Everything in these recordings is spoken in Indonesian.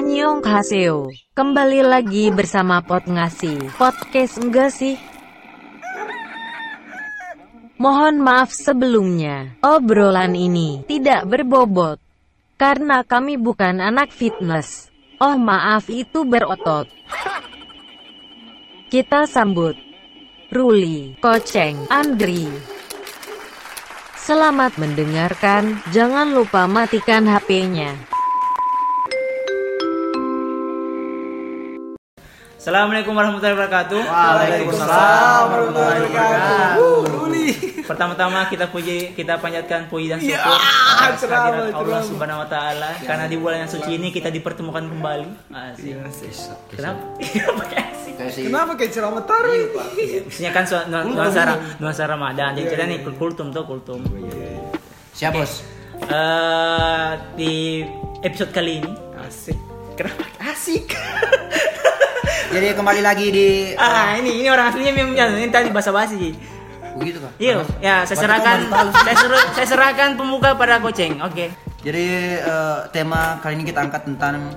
Annyeonghaseyo. Kembali lagi bersama Pot Ngasih. Podcast enggak sih? Mohon maaf sebelumnya. Obrolan ini tidak berbobot. Karena kami bukan anak fitness. Oh maaf itu berotot. Kita sambut Ruli, Koceng, Andri. Selamat mendengarkan, jangan lupa matikan HP-nya. Assalamualaikum warahmatullahi wabarakatuh. Waalaikumsalam warahmatullahi wabarakatuh. Pertama-tama kita puji, kita panjatkan puji dan Ya, syukur atas kehadirat Allah. Subhanahu wa taala karena di bulan yang suci ini kita dipertemukan kembali. Asik. Kenapa? Kenapa kayak asik? Kenapa kayak ceramah tarik? Maksudnya kan su- nu- nuansa nuansa Ramadan. Jadi kita nih kultum tuh kultum. Siap bos. Eh di episode kali ini Asik. kenapa asik? Jadi kembali lagi di ah, ini ini orang aslinya memang ini tadi basa-basi. begitu kan? Iya, ya saya serahkan saya, seru- saya serahkan pembuka pada Koceng. Oke. Jadi eh, tema kali ini kita angkat tentang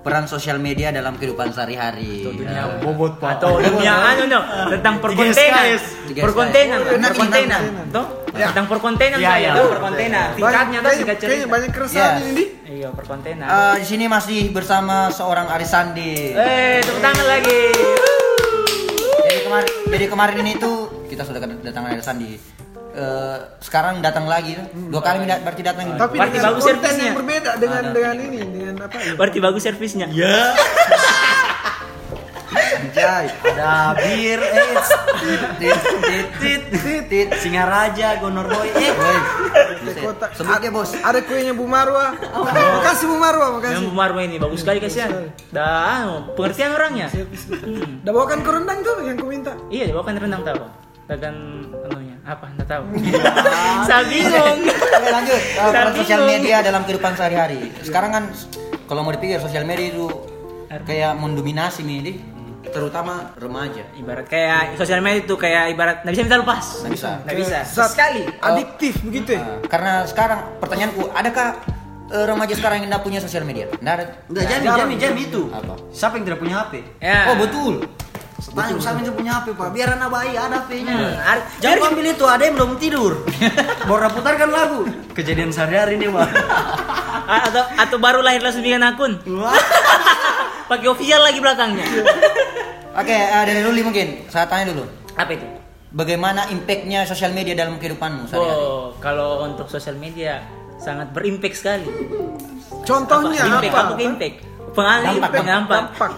peran sosial media dalam kehidupan sehari-hari. Eh, bobot Atau dunia anu no, tentang perkontenan. Perkontenan, perkontenan. Toh? Tentang perkontenan Ya, saya ya. tuh perkontenan. Tingkatnya tuh singkat Kayaknya cerita. banyak keresahan Yes. ini di. Iya, perkontenan. eh, di sini masih bersama seorang Arisandi. Eh, tepuk tangan lagi. Jadi kemarin, jadi kemarin ini tuh kita sudah kedatangan Arisandi. Eh, sekarang datang lagi, dua kali dat- berarti datang. Tapi Berarti dengan bagus servisnya. yang berbeda dengan dengan ini dengan apa ya? Berarti bagus servisnya. Ya. Anjay, ada bir, eh, tit, tit, tit, tit, tit, Singaraja, Gonorboy, eh, Di kota. Sebut ya bos. Ada kuenya Bu Marwa. Makasih Bu Marwa, Yang makasih. Bu Marwa ini bagus sekali kasihan. Dah, anu, pengertian orangnya. Hmm. Udah bawakan ke rendang tuh yang ku minta. Iya, dibawakan rendang tahu. Dagan anunya apa? Enggak tahu. Saya bingung. Oke lanjut. Eh, peran sosial media dalam kehidupan sehari-hari. Sekarang kan kalau mau dipikir sosial media itu kayak mendominasi nih. Terutama remaja. Ibarat kayak sosial media itu kayak ibarat nggak bisa minta lepas. Nggak bisa. Nggak bisa. Sekali. Adiktif begitu ya. Nah, karena sekarang pertanyaanku, adakah eh, remaja sekarang yang tidak punya sosial media? Nggak ada. Enggak, jami, jami, jami itu. Apa? Siapa yang tidak punya HP? Ya. Oh betul. Tanya siapa yang tidak punya HP, Pak? Biar anak bayi ada HP-nya. Hmm, Jangan ambil itu, ada yang belum tidur. Baru putarkan lagu. Kejadian sehari-hari nih, Pak. Atau atau baru lahir langsung bikin akun. Pakai official lagi belakangnya. Oke, eh, dari Ruli mungkin. Saya tanya dulu. Apa itu? Bagaimana impactnya sosial media dalam kehidupanmu sehari-hari? Oh, kalau untuk sosial media sangat berimpact sekali. Contohnya impact, apa? apa impact? Pengalih, Dampak, pengampak. Dampak.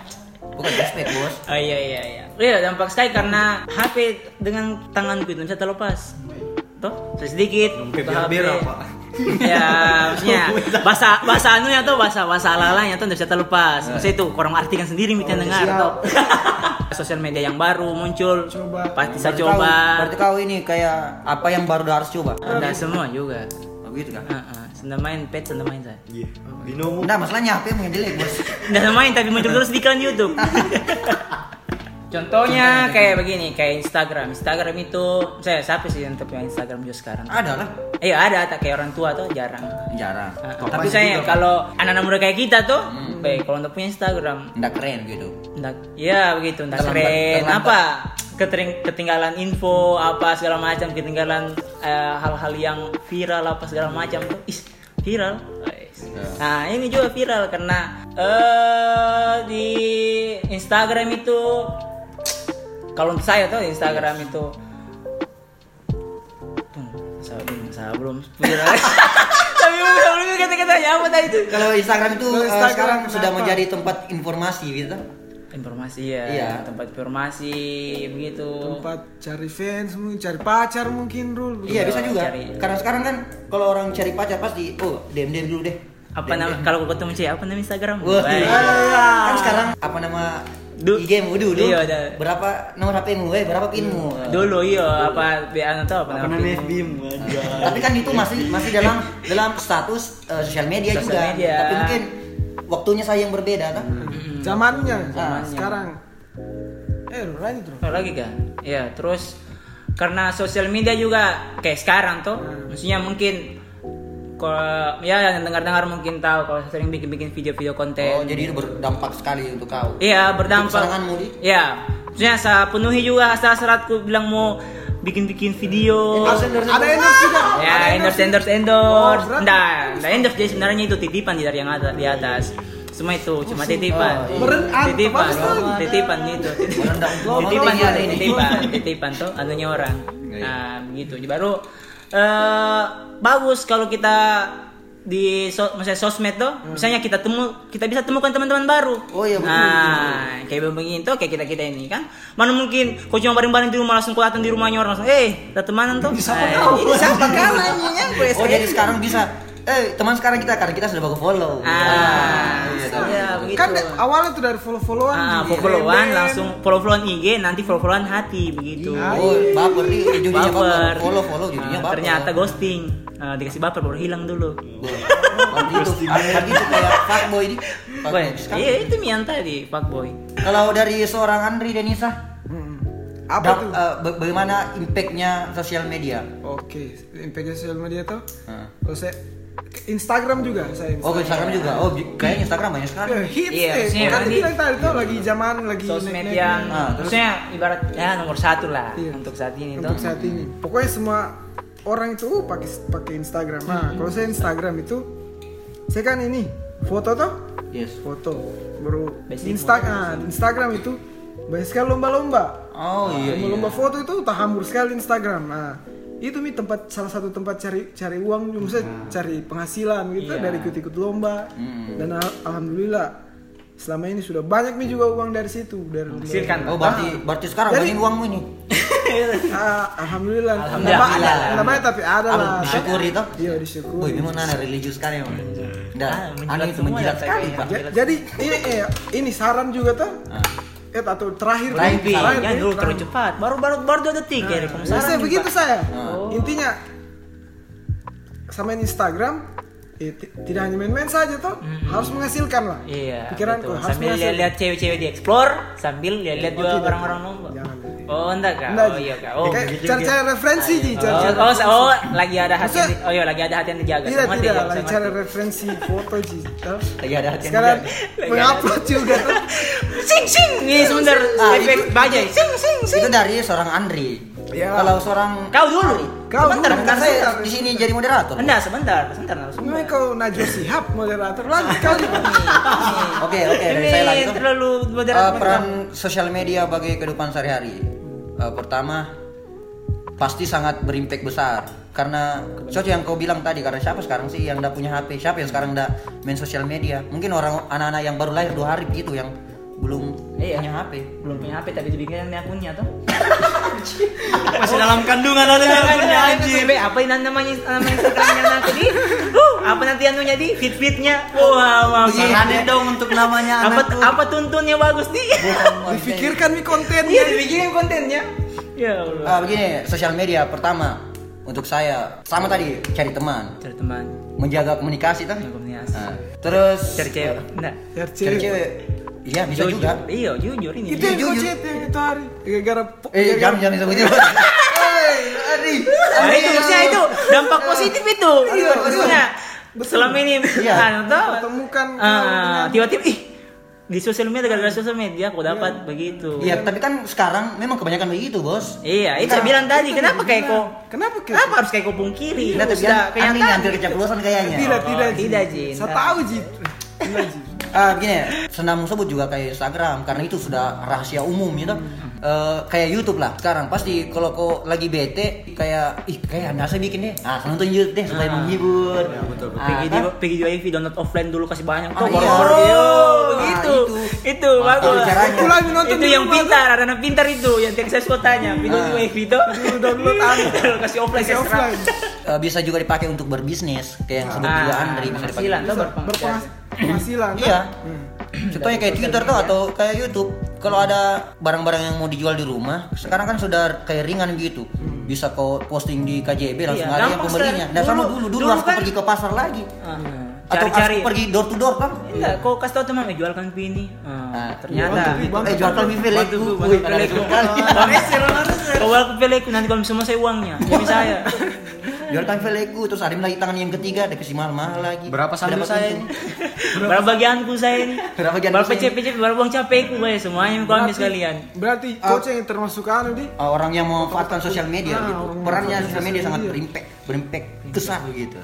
Bukan prospek bos. Oh iya iya iya. Iya dampak sekali karena HP dengan tanganku itu bisa terlepas. Toh, sedikit buka HP. apa? Ya, maksudnya bahasa bahasa anunya tuh bahasa bahasa alalanya tuh nggak bisa terlepas. Maksudnya itu kurang artikan sendiri mita dengar tuh. Sosial media yang baru muncul, Coba. pasti saya kau- coba. Berarti kau ini kayak apa yang baru harus coba? Nah semua juga. Begitu kan? Heeh, Sudah main pet, sudah main saya. Binomo. Nah, masalahnya HP yang jelek bos. Udah main tapi muncul terus di iklan YouTube. Contohnya kayak begini, kayak Instagram. Instagram itu saya siapa sih yang punya Instagram juga sekarang? Ada lah. Iya ada, tak kayak orang tua tuh jarang. Jarang. Top tapi saya juga. kalau anak-anak muda kayak kita tuh, baik kalau untuk punya Instagram, Nggak keren gitu. ndak, ya begitu, ndak keren, terlambat. apa, Ketering, ketinggalan info, apa segala macam, ketinggalan eh, hal-hal yang viral apa segala macam tuh, is viral. Wais. Nah ini juga viral karena eh di Instagram itu, kalau untuk saya tuh Instagram itu, Tunggu, saya belum, saya belum viral. Tapi belum belum kata-katanya apa tadi itu? Kalau Instagram itu eh, Instagram sekarang kenapa? sudah menjadi tempat informasi gitu. informasi ya Iya. tempat informasi begitu Tempat cari fans mungkin, cari pacar mungkin Rul. Iya bisa juga. cari- Karena sekarang kan kalau orang cari pacar pasti oh DM DM dulu deh. Apa nama kalau ketemu cewek apa nama Instagram Wah, Baik. kan sekarang apa nama Du- IG mu dulu? Iya, ada. Berapa nomor HP mu? Eh, berapa pinmu? dulu iya apa BA atau apa Apa nama namanya pin? FBIM? Anjay. Tapi kan itu masih masih dalam dalam status eh, sosial media Sosial juga. media. Tapi mungkin waktunya saya yang berbeda kan. Zamannya, Zamannya. sekarang. Eh, lanjut Rul. Oh, lagi kan ya terus karena sosial media juga kayak sekarang tuh maksudnya mungkin kalau ya yang dengar-dengar mungkin tahu kalau saya sering bikin-bikin video-video konten. Oh, jadi itu berdampak sekali untuk kau. Iya berdampak. kesenanganmu, Di? Iya. Maksudnya saya penuhi juga hasrat-hasratku bilang mau bikin-bikin video. Ada endorse juga. Ya Ada endorse endorse Oh, endorse. berarti- Nah, nah endorse jadi sebenarnya itu titipan dari yang ada di atas. Semua itu cuma titipan. Oh, iya. Titipan, bagus tuh. titipan gitu. Titipan titipan, titipan tuh anunya orang. Iya. Nah, begitu. Jadi baru eh bagus kalau kita di so, misalnya sosmed tuh, misalnya kita temu kita bisa temukan teman-teman baru. Oh iya, betul, Nah, kayak begini tuh kayak kita kita ini kan. Mana mungkin kau cuma bareng-bareng di rumah langsung kau datang di rumahnya orang langsung, eh, temanan tuh. Siapa kau? Siapa kau nanya? Oh, jadi sekarang bisa eh teman sekarang kita karena kita sudah baku follow. Ah, iya, iya, begitu. Kan awalnya tuh dari follow-followan. Ah, follow-followan langsung follow-followan IG, nanti follow-followan hati begitu. Oh, baper nih jadinya baper. baper. Follow follow jadinya Ah, baper. ternyata ghosting. Ah, dikasih baper baru hilang dulu. Berarti itu berarti itu kayak fuckboy. Boy, iya itu Mian tadi, fuckboy. Kalau dari seorang Andri Denisa, Hmm. Apa tuh? ba- bagaimana impactnya sosial media? Oke, impact sosial media tuh. Kalau saya Instagram juga saya. Oh, ke Instagram juga. Oh, kayaknya Instagram banyak sekali. Eh, hits Iya, eh. maksudnya Kan bilang tadi tuh lagi zaman lagi Sosmed naik-naik. yang Ah, terus? maksudnya ibarat ya nomor satu lah Iya. untuk saat ini untuk tuh. saat ini. Pokoknya semua orang itu uh, pakai pakai Instagram. Nah, kalau saya Instagram itu saya kan ini foto tuh, Yes. foto. Baru Basic Instagram, Instagram itu banyak sekali lomba-lomba. Oh iya iya. Lomba-lomba foto itu tak hambur sekali Instagram. Nah, itu mi tempat salah satu tempat cari cari uang, maksudnya cari penghasilan gitu Iya. dari ikut-ikut lomba. Dan al- alhamdulillah selama ini sudah banyak mi juga uang dari situ dari lomba. Hasilkan. Oh, berarti berarti sekarang Jadi- banyak uangmu ini. Ah, alhamdulillah. Alhamdulillah. Nggak banyak tapi ada lah. disyukuri toh? Iya Wih, disyukuri. memang nana religius sekali emang. Dah, Ah, aneh itu menjilat ya, sekali. Pak. Jadi ini eh, ini saran juga tuh. Eh atau terakhir Terakhir, terakhir, jangan dulu terakhir. terlalu cepat. Baru baru baru dua detik ya Nah, rekomendasi. saya begitu saya. Oh. Intinya sama Instagram eh, ti- tidak hanya main-main saja toh, harus menghasilkan lah. Iya. Pikiranku betul. harus Sambil lihat-lihat cewek-cewek di explore, sambil lihat-lihat Oh, juga orang-orang lomba. Jangan. Oh, enggak kak? Enggak, Oh iya kak. Oh, kayak begitu cari-cari juga. referensi Ji, Oh, cari-cari oh, referensi. oh, lagi ada hati Maksudnya- di- oh iya lagi ada hati yang dijaga. Tidak, Sama tidak, dia, lagi cari referensi foto Ji. Lagi ada hati Sekarang mengupload juga tuh. Sing sing. Ini sebentar Ah, efek bajai. Sing sing sing. Itu dari seorang Andri. Ya. Kalau seorang Kau dulu. Kau sebentar, dulu. sebentar. saya di sini jadi moderator. Enggak, sebentar, sebentar. Memang kau Najwa Sihab moderator lagi kali. Oke, oke, dari Ini saya lagi terlalu Eh, moderator. peran sosial media bagi kehidupan sehari-hari. Eh, pertama, pasti sangat berimpact besar. Karena sesuatu yang kau bilang tadi karena siapa sekarang sih yang udah punya HP siapa yang sekarang udah main sosial media? Mungkin orang anak-anak yang baru lahir dua hari begitu yang belum Iya. punya HP belum punya HP tapi dibikin akunnya tuh. Masih dalam kandungan ada yang punya anjir. Apa ini namanya nama Instagramnya nanti di? Uh, apa nanti anunya di feed feednya? Wah, wah, Saranin dong untuk namanya apa apa tuntunnya bagus nih? Dipikirkan mi kontennya. Iya, dibikin kontennya. Ya Allah. Ah, begini sosial media pertama untuk saya sama tadi cari teman Cari teman, menjaga komunikasi tuh komunikasi. Ah, terus Cari cewek. Enggak. Ya, cari cewek. Iya bisa Jujur. juga Iya, jujur ini. Itu yang Jujur. yang itu hari. Gara-gara eh jangan jangan sebut itu Hei, Adi Nah, itu maksudnya itu dampak positif itu. Maksudnya selama ini Iya. kan tuh Pertemukan kau ah, dengan- tiba-tiba ih di sosial media gara-gara sosial media aku dapat begitu. Iya, tapi kan sekarang memang kebanyakan begitu, Bos. Iya, itu saya bilang tadi. Kenapa kayak kok? Kenapa kayak Kenapa harus kayak kau pungkiri? Tidak, Sudah kan aneh kenyataan. hampir keceplosan kayaknya. Tidak, tidak, tidak, Ji. Saya tahu, Ji. Tidak, Ji. Ah, begini, senam sebut juga kayak Instagram karena itu sudah rahasia umum gitu. Eh, kayak YouTube lah. Sekarang pasti kalau kau lagi bete kayak ih kayak biasa bikin deh. Ah, nonton YouTube deh supaya Ah. menghibur. Ya, betul, betul. Ah, Pergi di kan? download offline dulu kasih banyak tuh iya. baru baru Oh, Yo, ah, begitu itu. itu bagus. Aku lagi nonton itu yang rumah, pintar ada anak pintar itu yang tadi saya suka tanya Ah. wifi itu download kasih offline Kasih offline. Eh, bisa juga dipakai untuk berbisnis kayak yang sebut juga Andri bisa dipakai. Penghasilan. Iya. Hmm. Contohnya kayak Twitter tuh atau kayak YouTube. Kalau ada barang-barang yang mau dijual di rumah, sekarang kan sudah kayak ringan gitu. Bisa kau posting di KJB langsung Iya, ada yang pembelinya. Nah sama Dulu- dulu harus kan- pergi ke pasar lagi. Ah. Atau cari-cari harus pergi door to door kan? enggak kau kasih tahu teman eh jualkan ini Ah, Ah, ternyata bantu. Eh jual kami Bantu peleku. gue, peleku. sekali. Kau aku peleku nanti kalau semua saya uangnya. Jadi saya. Jual kan Lego terus ada yang lagi tangan yang ketiga ada kasih mahal-mahal lagi. Berapa Dapat saya ini? Berapa bagianku saya ini? Berapa bagianku Berapa saya ini? CP-CP, berapa uang capekku, bay? Semuanya aku ambil sekalian. Berarti coach yang termasuk anu di Ah, orang yang memanfaatkan sosial media Ah, gitu. yang Perannya sosial media sangat media. berimpact, berimpact besar begitu.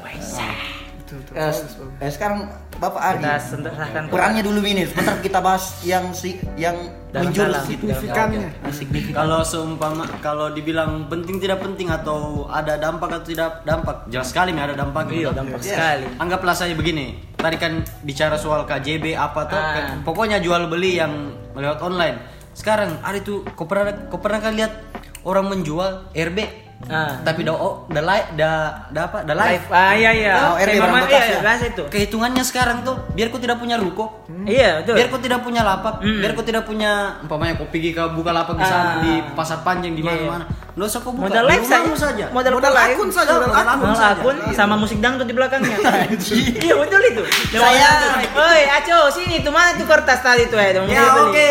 Betul, betul. Eh, eh, sekarang Bapak Adi, Kita serahkan perannya dulu ini. Sebentar kita bahas yang si yang menjurus dalam. gitu. Signifikannya. Signifikan. Kalau seumpama kalau dibilang penting tidak penting atau ada dampak atau tidak dampak, jelas sekali nih ada dampak. Iya, dampak Yes. sekali. Anggaplah saya begini, tadi kan bicara soal KJB apa tuh, Ah. kan pokoknya jual beli yang lewat online. Sekarang ada itu, kau pernah kau pernah kan lihat orang menjual RB, Ah. tapi da oh, da live, da, da apa, da live. Live. Ah, iya iya. Oh, RB barang bekas iya, ya? iya, biasa itu. Kehitungannya sekarang tuh, biar kau tidak punya ruko, Iya, betul. biar kau tidak punya lapak, Mm. biar kau tidak punya, umpamanya pergi ke buka lapak di Ah. di pasar panjang di Iya, mana-mana, nggak usah kau buka, Modal live saja. saja. Modal, Modal live. akun saja, modal Modal akun. Modal saja. akun sama musik dangdut di belakangnya. iya betul itu. Saya- Oi, Aco, sini tuh mana tuh kertas tadi tuh ya? Ya, oke,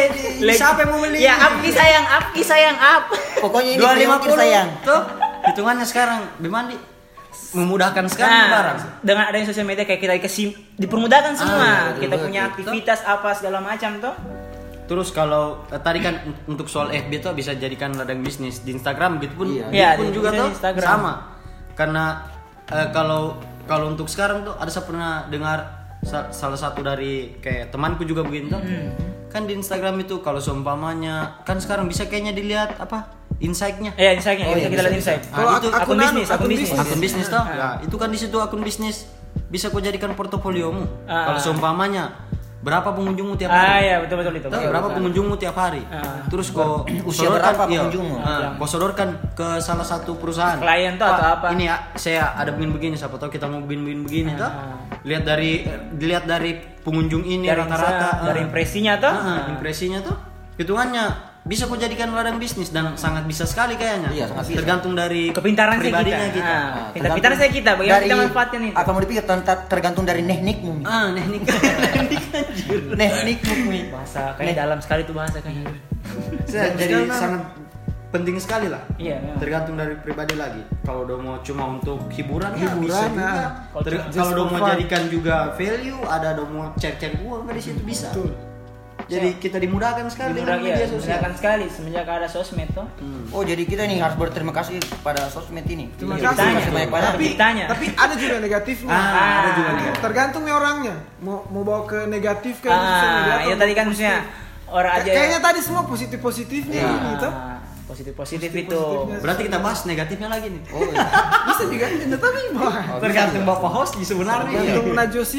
siapa yang mau beli? Ya, Apki sayang, Apki sayang up. Pokoknya ini dua lima prioritas sayang. tuh hitungannya sekarang dimandi memudahkan sekali barang Nah, dengan adanya sosial media kayak kita dikasih dipermudahkan semua. Ah, kita betul, punya betul. aktivitas apa segala macam tuh. Terus kalau eh, tadi kan un- untuk soal FB tuh bisa jadikan ladang bisnis di Instagram gitu pun Iya. gitu Iya, pun di- juga tuh Instagram. sama karena eh, kalau kalau untuk sekarang tuh ada saya pernah dengar sa- salah satu dari kayak temanku juga begini tuh Hmm. kan di Instagram itu kalau seumpamanya kan sekarang bisa kayaknya dilihat apa insight-nya Iya, insight-nya, Oh, iya, kita lihat insight. Kalau Ah, ak- itu akun akun anu, bisnis, akun bisnis. akun bisnis toh ya itu kan di situ akun bisnis bisa kau jadikan portofoliomu Ah. kalau seumpamanya berapa pengunjungmu tiap Ah, hari iya betul betul itu. Tahu berapa pengunjungmu tiap hari Ah. terus kau Usia sodorkan- berapa iya, pengunjungmu? ah, kau sodorkan ke salah satu perusahaan Klien tuh atau apa? ini ya saya ada begini begini siapa tahu kita mau begini begini Ah. lihat dari dilihat dari pengunjung ini Dari rata-rata dari ah. impresinya tuh. Ah, ah, impresinya tuh hitungannya bisa kau jadikan ladang bisnis dan sangat bisa sekali kayaknya Iya, sangat bisa. tergantung dari Kepintaran saya kita. kita. Ah, Nah, pintar-pintar saya kita, bagaimana kita manfaatkan itu. Apa mau dipikir ter- tergantung dari teknikmu. Ah, teknik teknik anjir. Teknikmu. Bahasa kayak dalam sekali tuh bahasa kayaknya. Jadi sekarang- sangat penting sekali lah. Iya, memang. Tergantung dari pribadi lagi. Kalau udah mau cuma untuk hiburan, ya Hiburan, bisa juga. nah. Kalau udah mau jadikan juga value, ada udah mau cek-cek uang dari situ bisa. Betul. Jadi kita dimudahkan sekali dengan ya, media sosial. memudahkan sekali semenjak ada sosmed tuh. Oh jadi kita nih harus berterima kasih pada sosmed ini. Terima Iya, kasih. banyak banyak. Tapi tanya. Tapi ada juga negatifnya. Ah, ada juga negatif. Tergantung nih orangnya. Mau mau bawa ke negatif kan Ah, ya tadi kan maksudnya orang aja Kayaknya tadi semua positif positifnya Ah, ini tuh. Positif positif itu. Berarti kita bahas negatifnya lagi nih. Oh, iya. Bisa juga tidak tapi bah. Tergantung bapak host sebenarnya. Tergantung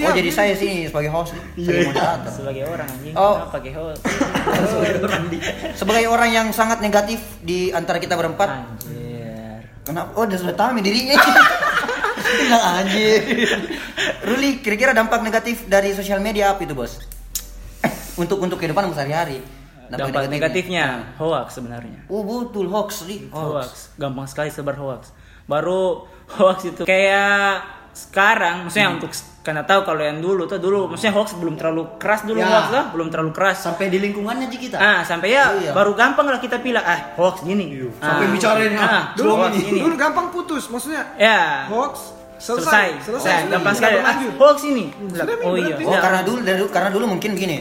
oh jadi saya sini sebagai host nih, sebagai moderator. Sebagai orang anjing, Oh. kenapa pakai host? Sebagai orang yang sangat negatif di antara kita berempat. Anjir. Kenapa? Oh, udah sudah tahu nih dirinya. Bilang anjir. Ruli, kira-kira dampak negatif dari sosial media apa itu, Bos? untuk untuk kehidupan sehari-hari. Dampak negatifnya hoax sebenarnya. Oh, betul hoax, Ri. Hoax. Gampang sekali sebar hoax. Baru hoax itu kayak sekarang maksudnya untuk karena tahu kalau yang dulu tuh dulu maksudnya hoax belum terlalu keras dulu Ya. hoax tuh belum terlalu keras Sampai di lingkungannya Ji kita. ah sampai ya Iya. baru gampang lah kita bilang ah hoax gini Sampai Ah. bicarain, ah, ah, Dulu hoax gini dulu gampang putus, maksudnya ya hoax selesai selesai, selesai, sudah, gampang sekali ah, hoax ini Sudah, oh iya. Oh, karena dulu dari karena dulu mungkin begini.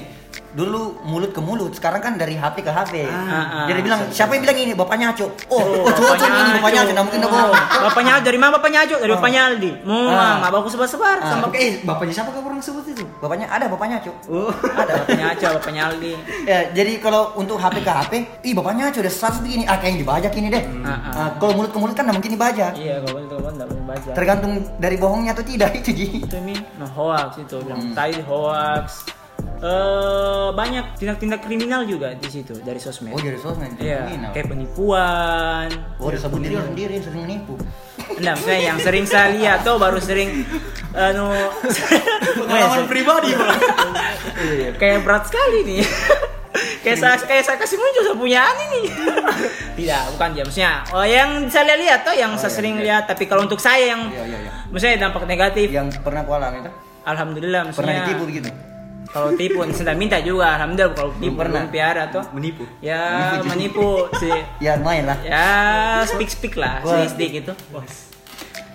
Dulu mulut ke mulut, sekarang kan dari HP ke HP. ah. Jadi bilang siapa yang bilang ini bapaknya Aco? Oh, oh, Bapaknya cocok ini bapaknya Aco, nah mungkin Oh, bohong. bapaknya Aco dari mana bapaknya Aco dari bapaknya Aldi mau Ah. ah. baku sebar sebar Ah. sama eh, bapaknya siapa kau orang sebut itu? Bapaknya ada bapaknya Aco. Oh. Ada. bapaknya Aco bapaknya Aldi Ya, jadi kalau untuk HP ke HP, ih bapaknya Aco udah status begini, ah kayak yang dibajak ini deh. Ah, ah. Ah, kalau mulut ke mulut kan nah mungkin dibajak. iya kalau itu kalau nggak boleh baca Tergantung dari bohongnya atau tidak itu Ji. itu mi no hoax itu bilang tadi hoax eh banyak tindak-tindak kriminal juga di situ dari sosmed Oh, jadi sosmed. iya Kriminal. kayak penipuan Oh, sebut diri sendiri sering menipu. Nah, maksudnya yang sering saya lihat tuh baru sering anu Pengalaman pribadi, Bang. kayak berat sekali nih. kayak saya kayak saya kasih muncul saya punya ani nih. Tidak, bukan dia. Maksudnya oh yang saya lihat tuh yang saya iya, sering iya. lihat tapi kalau untuk saya yang Iya, iya, iya. maksudnya dampak negatif Yang pernah aku alami itu? alhamdulillah Pernah maksudnya ditipu begitu? Kalau tipu sudah minta juga alhamdulillah kalau tipu pernah. piara tuh Menipu. ya menipu si Ya lumayan lah. ya speak speak lah sedikit gitu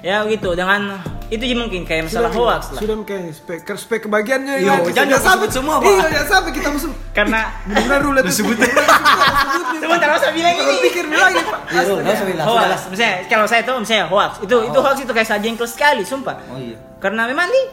Ya gitu dengan itu sih mungkin kayak masalah hoax lah. Sudah kayak spek spek kebagiannya Yo, ya. jangan sebut semua, Pak. Iya, jangan sampai kita musuh. Karena Benar dulu itu. Sebut. sebentar saya bilang Kalau ini. pikir lagi, Pak. Iya, Rul, nggak usah bilang. Sudah Hoax, misalnya kalau saya tahu misalnya hoax, itu itu hoax itu kayak saya jengkel sekali, sumpah. Oh iya. Karena memang nih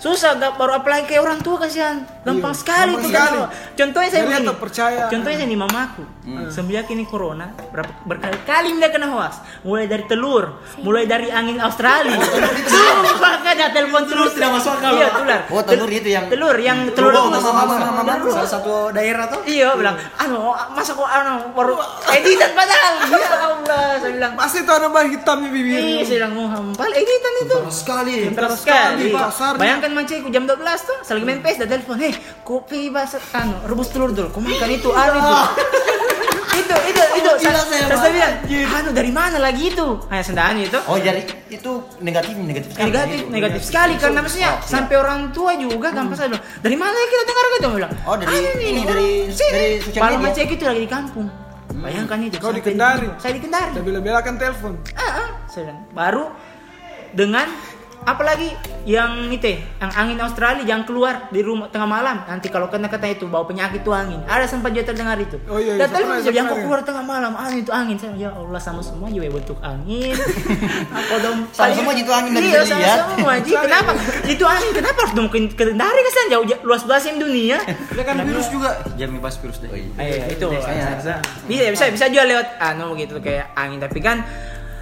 susah gak baru apalagi kayak orang tua kasihan gampang Iya, sekali gampang itu sekali. kan contohnya saya begini percaya. contohnya saya nih mamaku Hmm. semenjak ini corona berapa berkali-kali dia kena hoax mulai dari telur mulai dari angin Australia sumpah kan ya telepon terus tidak masuk akal iya telur Oh, telur itu yang telur yang telur Oh, rebus. mama, mama, mama, mama. Salah satu daerah tuh. iya bilang anu masa kok anu baru editan padahal ya Allah saya bilang Pasti itu ada bahan hitamnya Iya, bibirnya. saya bilang muhampal editan itu. sekali. Pintar sekali. Bayangkan mancingku jam 12 tuh, selagi main PS dan telepon, "Hei, kopi bahasa anu, rebus telur dulu. Kau makan itu anu itu." itu itu itu Gila saya, saya, saya, bilang anu dari mana lagi itu hanya sendaan itu Oh, jadi itu negatif negatif sekali. negatif Itu. negatif sekali karena maksudnya sampai orang tua juga gampang saya bilang dari mana kita dengar gitu bilang Oh, dari "Anu nih, ini, dari- sini." dari sosial media. mancing itu lagi di kampung bayangkan itu Kau di sampai Kendari? saya di Kendari Udah bela-belakan telepon. Ah, ah, saya bilang, baru dengan apalagi yang itu yang angin Australia jangan keluar di rumah tengah malam. Nanti kalau kena kata itu bawa penyakit tuh angin. Ada sempat juga terdengar itu. Oh iya, iya, jangan kau pernah. keluar tengah malam angin itu angin. Saya ya Allah sama semua juga bentuk angin. Apa dong? Sama semua itu angin, nggak iya sama lihat. semua Ji. kenapa? Itu angin kenapa harus dong ke Kendari kan jauh jauh- luas belasnya dunia. Dia kan virus juga. Jangan bahas virus deh. Iya. Itu. bisa bisa bisa juga lewat anu gitu kayak angin. Tapi kan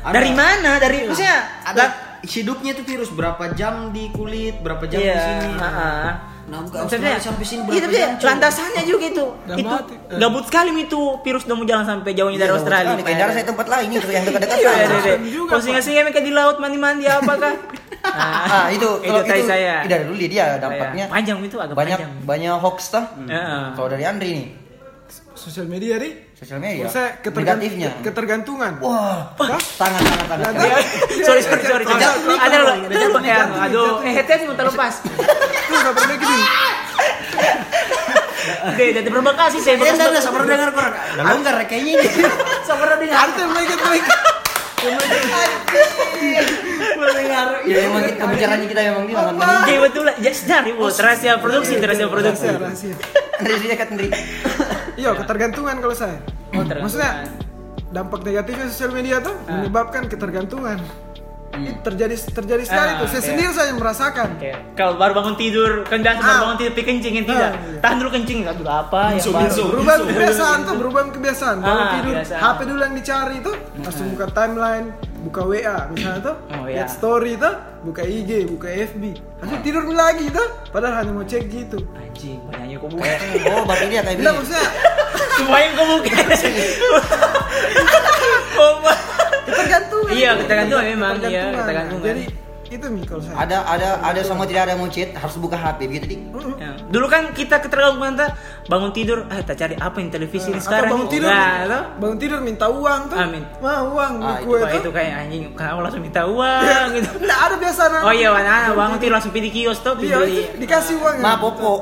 dari mana? Dari maksudnya Ada hidupnya itu virus berapa jam di kulit, berapa jam di Iya, sini. heeh. Nah, ke Maksudnya, sampai sini iya, berapa tapi jam? Landasannya juga itu. Udah itu mati. Eh. gabut sekali itu virus udah mau jalan sampai jauhnya dari Australia. Di Kendari saya tempat lain itu yang dekat-dekat Iya, sana. iya, iya. singa-singa mereka di laut mandi-mandi apakah? Ah, itu itu kalau tadi itu saya. dari dulu dia dampaknya Iya. panjang itu agak banyak panjang. banyak hoax tuh. Heeh. Kalau dari Andri nih, Sosial media nih. Sosial media. Ketergan- negatifnya. ketergantungan. Wah, sangat sangat. Ada- Iya. sorry sorry sorry. Ada loh. Itu jatuh, ya, aduh. jatuh. Eh, mau terlepas. Tuh enggak pernah gini. Oke, jadi berbekasi saya. Eh, enggak, sabar dengar kurang. Ya kayaknya ini. Sabar dengar. Ante mereka mereka. Ya emang pembicaraan kita memang dia sangat meninggi. Iya betul lah. Ya, sedar ibu. Rahasia produksi, rahasia produksi. Rahasia, rahasia. Andri dia Andri. Iya, ketergantungan kalau saya. Oh. Maksudnya dampak negatifnya sosial media tuh menyebabkan ketergantungan. Itu terjadi terjadi sekali Ah, tuh. Saya iya. sendiri saya merasakan. Oke, kalau baru bangun tidur, kan biasa baru Ah. bangun tidur, pikir kencing kan tidak. Ah, iya. Tahan dulu kencing, aduh apa yang Binsum, baru. binsum. Berubah kebiasaan tuh, berubah kebiasaan. Bangun Ah, tidur, kebiasaan. HP dulu yang dicari itu, langsung buka timeline, buka WA misalnya tuh, Oh, iya. lihat story tuh, buka IG, buka FB. Langsung tidur lagi tuh, padahal hanya mau cek gitu. Anjing, banyaknya kok buka. Oh, kayak Bilang gini. maksudnya Semua yang kau buka. Oh, ketergantungan. Iya, ketergantungan memang, iya, ketergantungan. Jadi itu mi kalau saya. Ada ada ada sama tidak ada chat harus buka HP begitu dik. Ya. Dulu kan kita ketergantungan tuh bangun tidur, ah kita cari apa yang televisi ini sekarang. bangun tidur, Nah, bangun tidur minta uang tuh. Amin. Wah uang, Ah, Wah, tuh. itu kayak anjing, kamu langsung minta uang gitu. Nggak ada biasa anak. Oh iya, mana bangun tidur langsung pilih kios tuh, Iya, beli. itu dikasih uang. ya. Ma popo.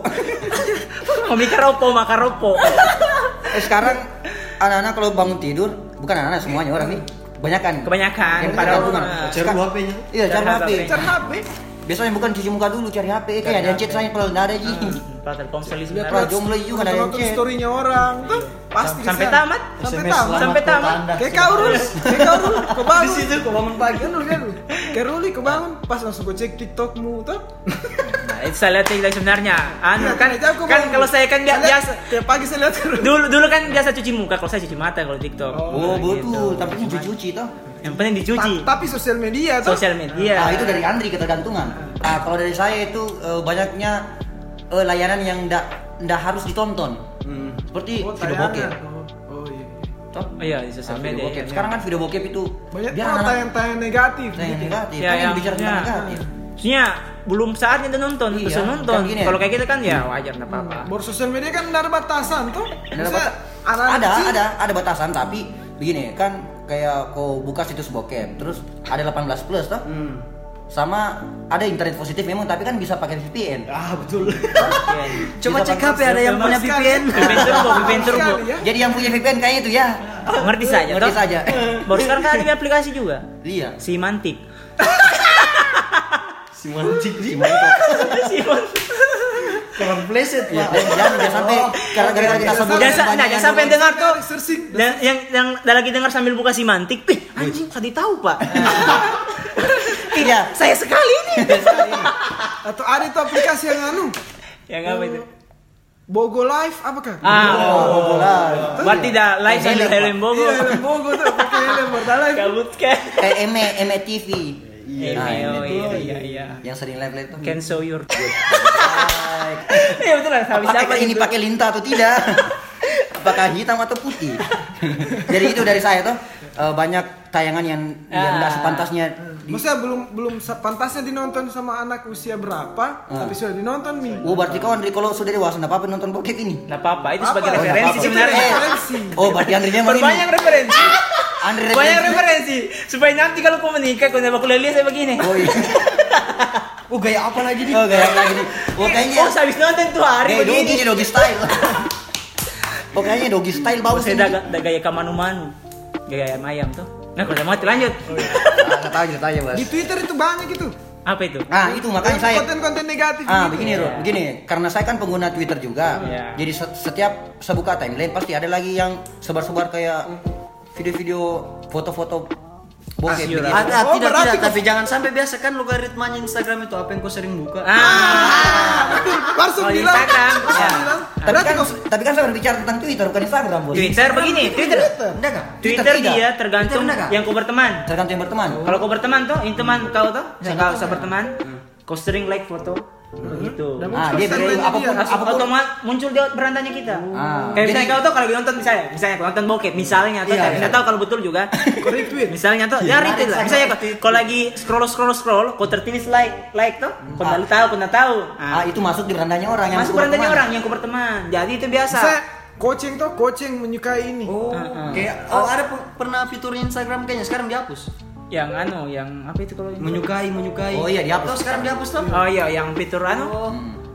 Mau beli keropo, makan ropo. Eh, sekarang anak-anak kalau bangun tidur, bukan anak-anak semuanya orang nih. Kebanyakan. Kebanyakan, Yang padahal ketergantungan. bukan. Cari dulu HP-nya. Iya, cari HP. HP. Cari HP. Biasanya bukan cuci muka dulu cari HP. Kayak ada chat saya kalau nggak ada ji. Padahal Telkomsel itu jomblo juga ada chat. storynya orang tuh pasti Sampai tamat. Sampai tamat. Sampai tamat. Kayak kau Rul, kayak kau Rul, kau bangun. Di situ kau bangun pagi. Kan dulu kan. Kayak Ruli kau bangun, pas langsung kau cek TikTokmu tuh. Nah, itu saya lihat tidak sebenarnya. Anu Iya, kan kan kalau saya kan Saya biasa Tiap pagi saya lihat dulu dulu kan biasa cuci muka kalau saya cuci mata kalau TikTok. Oh, Nah, betul. gitu. Tapi cuci-cuci toh. Yang penting dicuci. Ta- Tapi sosial media tuh. Sosial media. Ah, itu dari Andri ketergantungan. Nah, kalau dari saya itu eh, banyaknya eh, layanan yang ndak ndak harus ditonton. Hmm. Seperti Oh, video tayangan. bokep. Oh, Oh iya. Toh? Oh iya di sosial Nah, video media. bokep. iya, Sekarang kan video bokep itu Banyak oh, tayang-tayang negatif. yang gitu. negatif. Ya, yang bicara tentang negatif. Maksudnya belum saatnya udah nonton, Iya, terus nonton. kan ya. Kalau kayak kita kan ya wajar enggak apa-apa. Baru sosial media kan ada batasan tuh. Ada, ada, ada, ada batasan tapi begini kan kayak kau buka situs bokep terus ada 18 plus toh Hmm. sama ada internet positif memang tapi kan bisa pakai VPN Ah, betul. Coba cek HP ada yang punya. VPN. VPN turbo, VPN turbo. Jadi yang punya VPN kayaknya itu ya Ngerti saja. ngerti saja Baru sekarang kan ada aplikasi juga. iya Si Mantik. Simantik sih. Simon. Kurang pleset Iya, pak. dan jangan jangan sampai karena gara-gara kita sebut Jangan, nah, jangan sampai yang dengar tuh. Dan yang yang lagi dengar sambil buka simantik, "Ih, anjing, tadi tahu, Pak." Tidak. Saya sekali ini. atau ada itu aplikasi yang anu yang apa itu? Bogo Live apakah? Ah, Oh, bola. berarti dah live sambil helm bogo. Iya, helm Bogo tuh pakai helm berdalai. Kabut kan. Kayak Eme Eme TV. Iya, Nah, iya, iya, iya, iya. Yang sering live live tuh. Can show your. Iya betul lah, habis apa ini itu? pakai lintah atau tidak? Apakah hitam atau putih? Jadi itu dari saya tuh eh, banyak tayangan yang yang Ah. nggak sepantasnya di Maksudnya belum belum pantasnya dinonton sama anak usia berapa, tapi sudah dinonton nih. Oh berarti kau Andri kalau sudah dewasa nggak apa-apa nonton bokep ini? Nggak apa-apa, itu sebagai Apa? Oh, referensi apa-apa. sebenarnya. Eh, Referensi. Oh berarti Andri memang ini. Berbanyak referensi. Andri Banyak referensi. supaya nanti kalau kau menikah kau nembak kuliah saya begini. Oh iya. Oh gaya apa lagi nih? Oh gaya lagi nih. Oh kayaknya. Oh, habis nonton tuh hari Gaya begini. doggy nih doggy style. Oh kayaknya doggy style bau Saya sih. dah da gaya kamanu-manu. Gaya ayam ayam tuh. Nah, kalau mati lanjut. Ah, tahu aja, tahu aja, Bos. Di Twitter itu banyak itu. Apa itu? Ah, itu makanya saya Konten-konten negatif. Ah, gitu. begini, Ro. Begini, karena saya kan pengguna Twitter juga. Iya. Jadi se- setiap saya buka timeline pasti ada lagi yang sebar-sebar kayak video-video foto-foto bokep. Ada Oh, tidak berarti tidak kau- tapi jangan sampai biasa kan logaritmanya Instagram itu apa yang kau sering buka. Ah, Langsung Kalau bilang. Instagram, langsung ya. bilang. Tapi kan tapi kan saya berbicara tentang Twitter bukan Instagram, Bos. Twitter begini, Twitter. Enggak kan? Twitter Twitter tidak. dia tergantung Twitter yang kau berteman. Tergantung yang berteman. Kalau kau berteman tuh, ini teman kau tuh, Saya kau usah berteman, kau sering like foto, begitu. Dan Ah, muncul dia beri- apapun- dia. apapun- otomatis muncul di berandanya kita. Ah, Kayak misalnya kau tuh kalau lagi nonton misalnya, misalnya kau nonton bokep, misalnya atau Iya, saya iya. tahu kalau betul juga. Retweet. misalnya tuh, ya retweet lah. Misalnya kalau lagi scroll scroll scroll, kau tertulis like like tuh, kau Ah. tahu, kau tahu. Ah, itu masuk di berandanya orang yang masuk teman. orang yang kau berteman. Jadi itu biasa. Coaching tuh coaching menyukai ini. Oh, Ah, ah. kayak oh ada pe- pernah fiturnya Instagram kayaknya sekarang dihapus. Yang anu, yang apa itu kalau? Menyukai, menyukai. Oh iya, dihapus. Tahu sekarang dihapus tuh. Oh iya, yang fitur anu. Oh,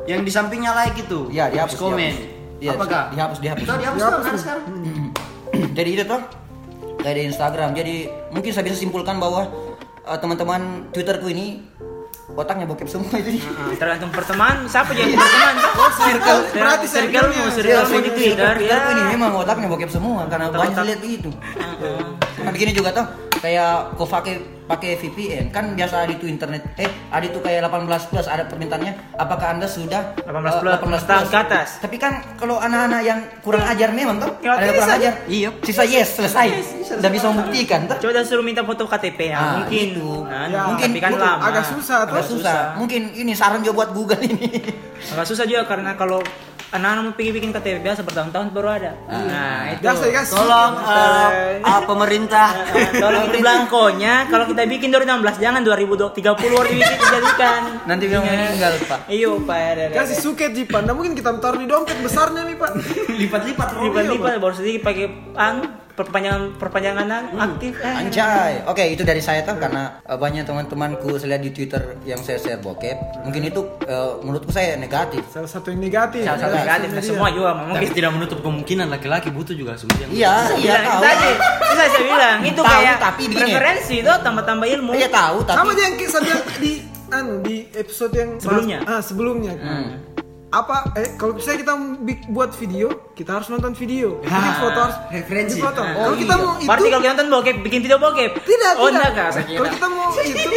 yang di sampingnya like itu. Iya, dihapus. Terus komen. dihapus. Iya, Apakah? dihapus, dihapus. Tahu dihapus Dihapus tuh kan tuh. sekarang. jadi itu tuh kayak di Instagram jadi mungkin saya bisa simpulkan bahwa eh, teman-teman Twitterku ini otaknya bokep semua itu Ah, tergantung pertemanan siapa jadi berteman oh circle. Berarti circle circle-nya. mau circle mau di Twitter ya ini memang otaknya bokep semua karena banyak lihat begitu nah begini juga tuh kayak kau pakai VPN kan biasa ada itu internet eh ada itu kayak 18 plus ada permintaannya. Apakah anda sudah 18 eh, plus, 18 tahun ke atas. tapi kan kalau anak-anak yang kurang ajar memang tuh Ya, ada yang kurang ajar? Iya. sisa yes selesai. Udah bisa membuktikan tuh coba dah suruh minta foto KTP ya Ah, mungkin. itu. Nah, Ya, mungkin tapi kan mungkin. lama. Agak susah tuh. agak susah. Mungkin ini saran juga buat Google ini. agak susah juga karena kalau anak-anak mau bikin bikin KTP biasa bertahun-tahun baru ada. Nah itu. Biasa ya guys. Tolong ah, pemerintah. Ah, Tolong itu belangkonya kalau kita bikin 2016 jangan 2030 baru dibikin dijadikan Nanti Iya. meninggal, Pak. Iya Pak ya, ya, ya. Kasih suket Jipa. Nah mungkin kita taruh di dompet besarnya nih Pak. lipat-lipat lipat-lipat baru sedikit pakai anu perpanjangan perpanjangan anu, aktif eh. Anjay. Oke, itu dari saya tuh karena eh, banyak teman-temanku saya lihat di Twitter yang saya share bokep. Mungkin itu eh, menurutku saya negatif. Salah satu yang negatif. Salah satu Ya, negatif sosial semua juga mungkin Tapi tidak menutup kemungkinan laki-laki butuh juga sebenarnya. Iya, iya bilang tahu. aja bisa saya bilang itu Tahu, kayak tapi begini. referensi itu tambah-tambah ilmu Iya tahu, tapi Sama aja yang bilang di anu di episode yang Sebelumnya? Ah, sebelumnya. Apa eh kalau misalnya kita buat video, kita harus nonton video. Bikin foto harus referensi. difoto. Ah. Kalau Oh, kita iya. mau itu Berarti kalau kita nonton bokep bikin video bokep tidak, oh tidak. saya Kalau kita mau itu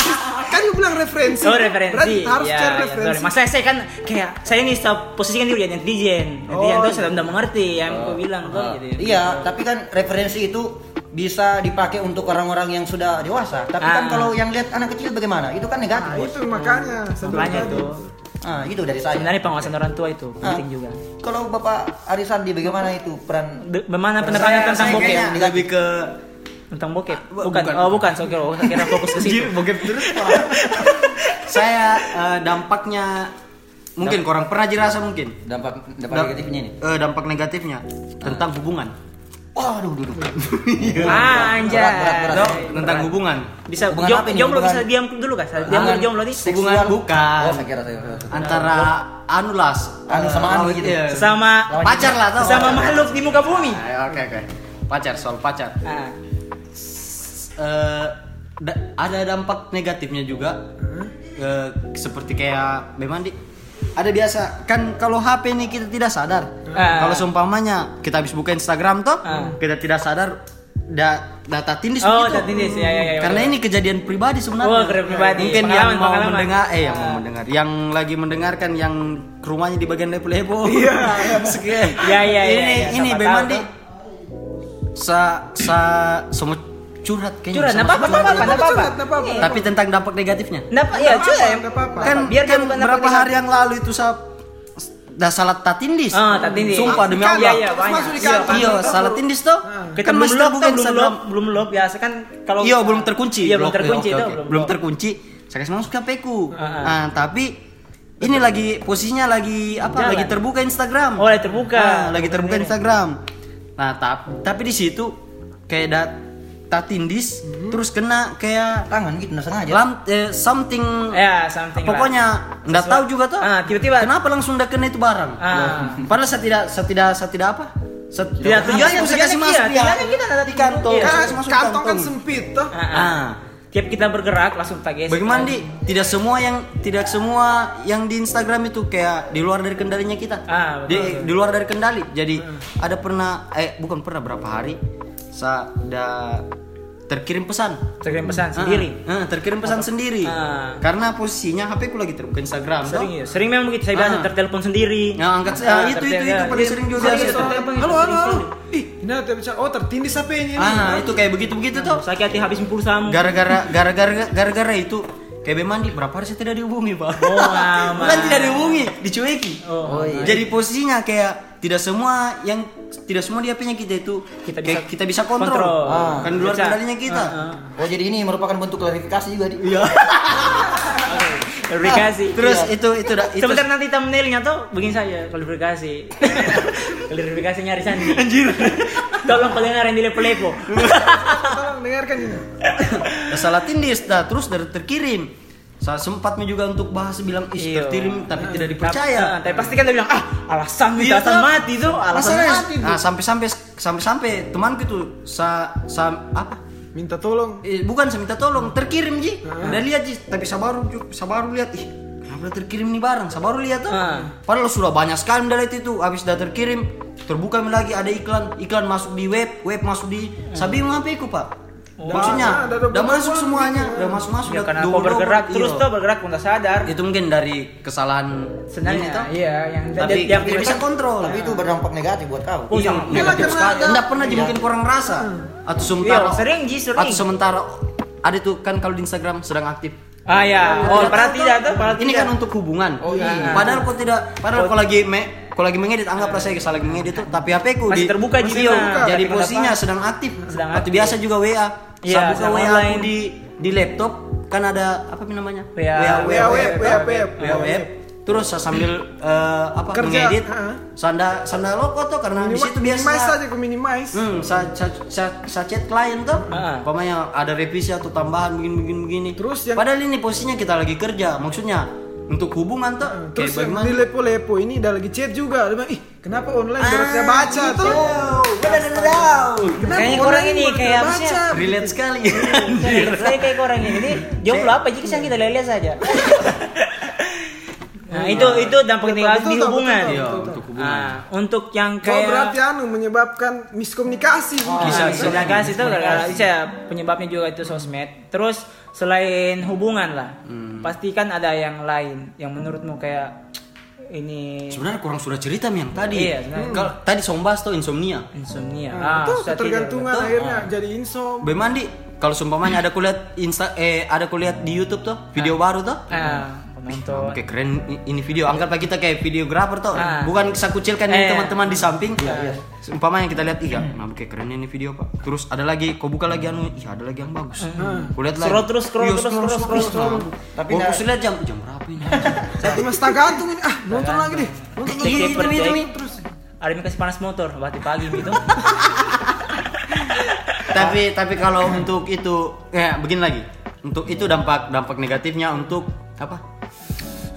kan lu bilang referensi. Oh referensi, Berarti harus ya, cari ya, referensi. sorry. Masa saya kan kayak saya ini saya posisikan diri jadi netizen, netizen Oh, tuh saya udah mengerti yang aku bilang tuh. Ah, jadi. Iya, tapi kan referensi itu bisa dipakai untuk orang-orang yang sudah dewasa. Tapi kan Ah. kalau yang lihat anak kecil bagaimana? Itu kan negatif. Bos. itu makanya Makanya tadi. Ah, itu dari saya. sebenarnya pengawasan orang tua itu Ah. penting juga. Kalau Bapak Arisandi bagaimana itu peran De- Bagaimana pendapatannya tentang saya bokep? lebih ke Tentang bokep? bu- Bukan. bukan. Oh bukan, saya kira, saya kira fokus ke situ. bokep terus saya eh, dampaknya mungkin kurang pernah dirasa mungkin dampak dampak Damp- negatifnya ini? eh, dampak negatifnya tentang hubungan Waduh, duduk. Ah, anjay. Berat, berat, berat. Dok, tentang hubungan Bisa Hubungan jom- apa ini? jomblo bisa diam dulu kah? Diam dulu jomblo nih. seksual. Hubungan bukan. Oh, saya kira saya. antara anu lah Anu sama anu gitu. iya. Sama pacar lah tau sama makhluk di muka bumi. Eh, oke oke pacar soal pacar Ah. Eh, da- ada dampak negatifnya juga eh, seperti kayak memang di ada biasa kan kalau HP ini kita tidak sadar. Ah. Kalau seumpamanya kita habis buka Instagram toh, Ah. kita tidak sadar da- data tindis Oh, begitu. data tindis, ya, ya, ya, Karena betul. ini kejadian pribadi sebenarnya. Oh, kejadian pribadi. Mungkin yang Pengalaman, mau pengalaman. mendengar, eh yang Ah. mau mendengar, yang lagi mendengarkan yang rumahnya di bagian lepo-lepo. Iya. Ya, ya, ya, Ini ya, ini memang di sa sa semua curhat kayaknya. Curhat, curhat. apa-apa, nggak apa-apa. Nggak apa-apa. Tapi tentang dampak negatifnya. Apa, ya cuy. nggak apa-apa. Kan Biar kan bukan berapa hari yang lalu itu saya dah salat tatindis. Ah, tatindis. Sumpah demi Kan, Allah. Iya, iya, banyak. Iya. Iya, salat tindis tuh. Kita Kan belum lock, buka kan, belum lock, belum lock biasa kan kalau Iya, belum terkunci. Iya, belum terkunci itu, oke. belum terkunci. Saya kasih masuk ke HP ku. Ah, ah. Ah, tapi ini lagi posisinya lagi apa? Jalan. Lagi terbuka Instagram. Oh, lagi terbuka. Ah, lagi terbuka Instagram. Nah, tapi tapi di situ kayak da tatindis Hmm. terus kena kayak Tangan gitu, nggak sengaja. lam eh, something Ya, something lah. pokoknya nggak tahu juga tuh Ah, tiba-tiba- kenapa langsung udah kena itu barang Ah. padahal saya tidak saya tidak saya tidak apa saya Tidak, tujuannya- saya tujuannya kasih iya, masuk ya tujuannya kita ada di kantong Iya. saya Kan masuk kantong kan sempit toh. Ah, ah. ah Tiap kita bergerak langsung gesek. Bagaimana di tidak semua yang tidak semua yang di Instagram itu kayak di luar dari kendalinya kita. Ah, di, betul. di luar dari kendali. Jadi ada pernah eh bukan pernah berapa hari saya ada terkirim pesan. Terkirim pesan sendiri. Ah, ah, terkirim pesan sendiri. Ah. Karena posisinya HP ku lagi terbuka Instagram. toh. Sering ya, sering memang begitu. Saya biasa Ah. tertelepon sendiri. Ya, angkat Ah, ah, itu itu tertelepon. itu paling sering juga Sering, itu Halo, halo, halo. Ih, ada bicara. Oh, tertindis HP ini. Ah, itu kayak begitu-begitu tuh. Sakit hati habis pulsamu. Gara-gara gara-gara gara-gara itu kayak mandi berapa hari saya tidak dihubungi pak Oh, bukan tidak dihubungi dicueki Oh, jadi posisinya kayak tidak semua yang tidak semua di HP-nya kita itu Kita bisa kita bisa kontrol, kontrol. Ah, kan luar kendalinya kita Ah, Oh jadi ini merupakan bentuk klarifikasi juga di. iya Verifikasi. terus Iya. itu itu itu Sebentar nanti thumbnailnya tuh begini saja klarifikasi. klarifikasi nyari Sandi. Anjir. Tolong pendengar yang di lepo-lepo. Tolong dengarkan ini. salah tindis dah terus dari terkirim saya sempatnya juga untuk bahas bilang ih Iya. terkirim tapi tidak Ah, dipercaya. tapi pasti kan dia bilang ah alasan itu Iya, alasan toh. mati itu alasan mati. nah sampai sampai sampai sampai temanku itu sa, sa apa? Minta tolong. Eh, bukan saya minta tolong terkirim ji. Udah lihat ji. Tapi saya baru saya baru lihat ih kenapa terkirim nih barang? Saya baru lihat tuh Ah. padahal sudah banyak sekali lihat itu habis udah terkirim terbuka lagi ada iklan. Iklan masuk di web web masuk di saya bingung apa itu pak maksudnya udah masuk semuanya gitu. udah masuk masuk Ya udah karena kau bergerak double, terus iya. tuh bergerak pun tak sadar. itu mungkin dari kesalahan Sebenarnya ini, toh. iya yang tapi yang tidak bisa kontrol Tapi itu berdampak negatif buat kau. Oh, Iya, negatif sekali. Enggak pernah ji mungkin kurang rasa. Atau sementara Iya, sering, Ji, sering. Atau sementara ada tuh kan kalau di Instagram sedang aktif. Ah ya, oh padahal tidak tuh, padahal Ini tidak. kan untuk hubungan. Oh, iya. Padahal kok tidak padahal kalau lagi me kalau lagi mengedit anggaplah saya lagi ngedit tuh tapi HP ku Masih di terbuka, Iya, jadi posisinya sedang aktif. Sedang Atau aktif. biasa juga WA. Iya, sedang WA online. aku di di laptop kan ada apa namanya? WA. WA WA. WA web. Terus saya sambil eh, apa Kerja, mengedit. ha. Sanda sanda loko tuh karena di situ biasa Minimize saja, aku minimize. Hmm, sa, sa, sa, chat klien tuh, Ah. pokoknya ada revisi atau tambahan begini begini begini. Terus yang- padahal ini posisinya kita lagi kerja, maksudnya untuk hubungan tuh kayak Terus yang bagaimana? di lepo-lepo ini udah lagi chat juga. Dia bilang, ih kenapa online baru saya baca gitu. tuh? Kayaknya orang ini kayak baca? Relate sekali. Saya saya kayak orang ini. Ini jomblo apa jika kita lihat saja. Nah, itu itu dampak negatif betul, di betul, hubungan. betul, Iya, betul. untuk hubungan. Nah, untuk yang Oh kayak berarti anu menyebabkan miskomunikasi. Bisa, bisa kasih itu gara-gara bisa penyebabnya juga itu sosmed. Terus selain hubungan lah, Hmm. Pasti kan ada yang lain yang menurutmu kayak ini Sebenarnya kurang sudah cerita yang tadi. Iya, sebenarnya. Kalau tadi sombas tuh insomnia. insomnia. Nah, itu susah tidur. ketergantungan betul. akhirnya jadi insom. Bemandi, kalau seumpamanya ada kulihat insta eh ada kulihat di YouTube tuh video baru tuh. Ah, penonton. Oke keren ini video. Anggaplah kita kayak videografer tuh. Ah. Bukan saya kucilkan Eh. ini teman-teman di samping. Umpamanya kita lihat iya, nah kayak keren ini video pak. Terus ada lagi, kau buka lagi anu, iya ada lagi yang bagus. Kau lihat lagi. Scroll terus, scroll Iya, terus, scroll, scroll. Tapi Tapi nggak- kau lihat jam jam berapa ini? Tapi mas tak gantung ini. Ah nonton lagi deh. Nonton lagi. Itu, itu, cek. itu. Terus. Ada yang kasih panas motor, bati pagi gitu. tapi tapi kalau untuk itu ya begini lagi. Untuk itu dampak dampak negatifnya untuk apa?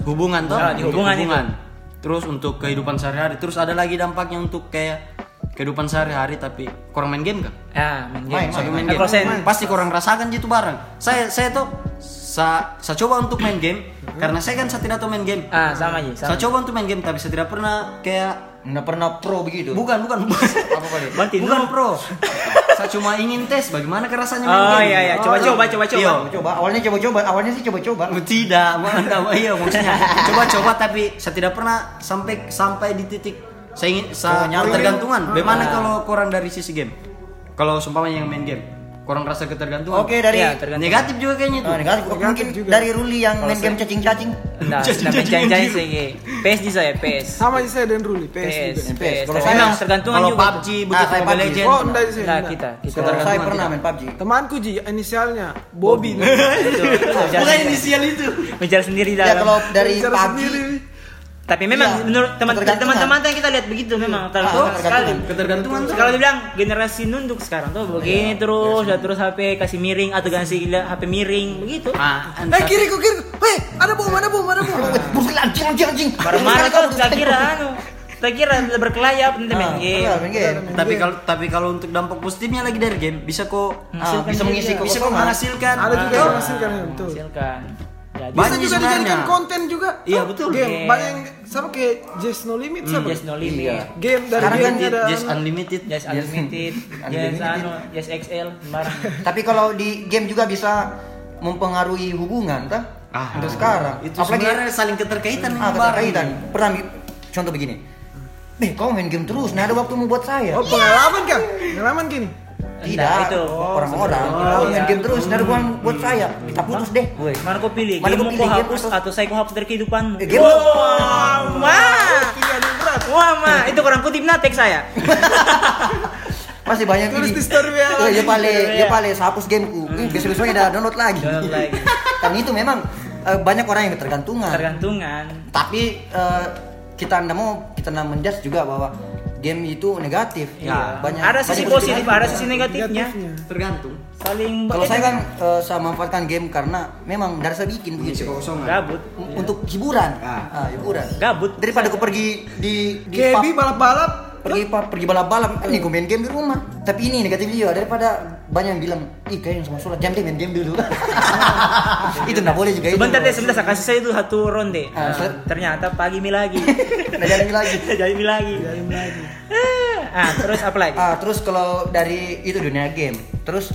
Hubungan toh. Untuk hubungan Terus untuk kehidupan sehari-hari. Terus ada lagi dampaknya untuk kayak kehidupan sehari-hari tapi kurang main game kan? Ya, main game. Main, main, main game. saya- Pasti kurang rasakan gitu barang. Saya saya tuh sa, saya coba untuk main game karena saya kan saya tidak tahu main game. Ah, sama aja, sama. Saya coba untuk main game tapi saya tidak pernah kayak Nggak pernah pro begitu. bukan bukan Apa kali? Bukan pro. saya cuma ingin tes bagaimana rasanya main Oh game. iya iya, coba coba coba coba. Iya. Coba awalnya coba-coba, awalnya sih coba-coba. Tidak, enggak, iya maksudnya coba-coba tapi saya tidak pernah sampai sampai di titik saya ingin saya Oh, nyampe. ketergantungan. Bagaimana kalau kurang dari sisi game? Kalau seumpamanya yang main game, kurang rasa ketergantungan. Oke dari Iya, tergantung. Negatif juga kayaknya tuh. Oh, negatif. mungkin dari Ruli yang main game cacing-cacing. Nah, sudah mencari-cari sih. PS di saya, PS. Sama aja saya dan Ruli, PS, PS, juga. PS. PS. Kalau saya- memang tergantungan Kalau juga. PUBG begitu Ah, saya Mobile PUBG. Legends. Oh, enggak sih. Nah, kita kita. Kalau saya pernah main PUBG. Temanku Ji, inisialnya Bobby. Bukan inisial itu. mencari sendiri Ya dalam. kalau dari Bicara PUBG. Tapi memang Iya, menurut teman-teman yang kita lihat begitu memang Ah, tergantung sekali. ketergantungan. Tuh. Kalau dibilang generasi nunduk sekarang tuh begini terus, ya terus HP kasih miring atau kasih HP miring begitu. Ah, Eh kiri kok kiri. Hei, ada bom, ada bom, ada bom. Bukan anjing anjing anjing. Marah-marah tuh tak kira anu. Tak kira berkelayap nanti main Ah, game. iya, main game. tapi kalau tapi kalau untuk dampak positifnya lagi dari game bisa kok Ah, bisa mengisi bisa kok menghasilkan. Ada juga menghasilkan ya. Hasilkan. Jadi Bisa Banyak juga sebenarnya. dijadikan konten juga. Iya, Oh, betul. Game Game. banyak yang sama kayak Just No Limit hmm, sama. just no limit. Iya. Game dari Sekarang game kan ada Just unlimited. Just unlimited, just Unlimited. anu, just XL, sembarang. Tapi kalau di game juga bisa mempengaruhi hubungan, tak? Ah, Untuk sekarang. Itu Apalagi sebenarnya saling keterkaitan ah, keterkaitan. Pernah contoh begini. Beh, kau main game terus, nah ada waktu mau buat saya. Oh, pengalaman kan? Pengalaman gini. Tidak, itu. orang-orang Oh, kau main iya. game terus, nah ada buat saya. Kita putus deh. Woi, mana kau pilih? Mana kau mau pilih, hapus atau- saya kau hapus dari kehidupanmu? Eh, game- Wah, ma, itu orang kutip natek saya. Masih banyak ini. di story WA Eh, lagi. Ya pale, Iya. ya pale hapus gameku. Ih, Besok-besoknya udah download lagi. Kan itu memang eh, banyak orang yang ketergantungan. Tergantungan. Tapi eh, kita ndak mau kita ndak menjudge juga bahwa game itu negatif. Iya. Banyak. ada sisi banyak positif, ada sisi negatifnya. Negatifnya. Tergantung. Saling Kalau saya kan eh, saya manfaatkan game karena memang dari saya bikin begitu. kosongan. gabut, U- Untuk hiburan. Ah. Ah, hiburan. gabut. Daripada aku pergi di di balap-balap. pergi pergi balap-balap, ini gue main game di rumah. Tapi ini negatif juga daripada banyak yang bilang, ih kayaknya sama sholat, jangan deh main game dulu. itu nggak boleh juga itu. Sebentar deh, sebentar saya kasih saya itu satu ronde. Ah, Nah, set. ternyata pagi mi lagi. Nggak jadi lagi. Jadi mi lagi. Ah, terus apa lagi? Ah, terus kalau dari itu dunia game, terus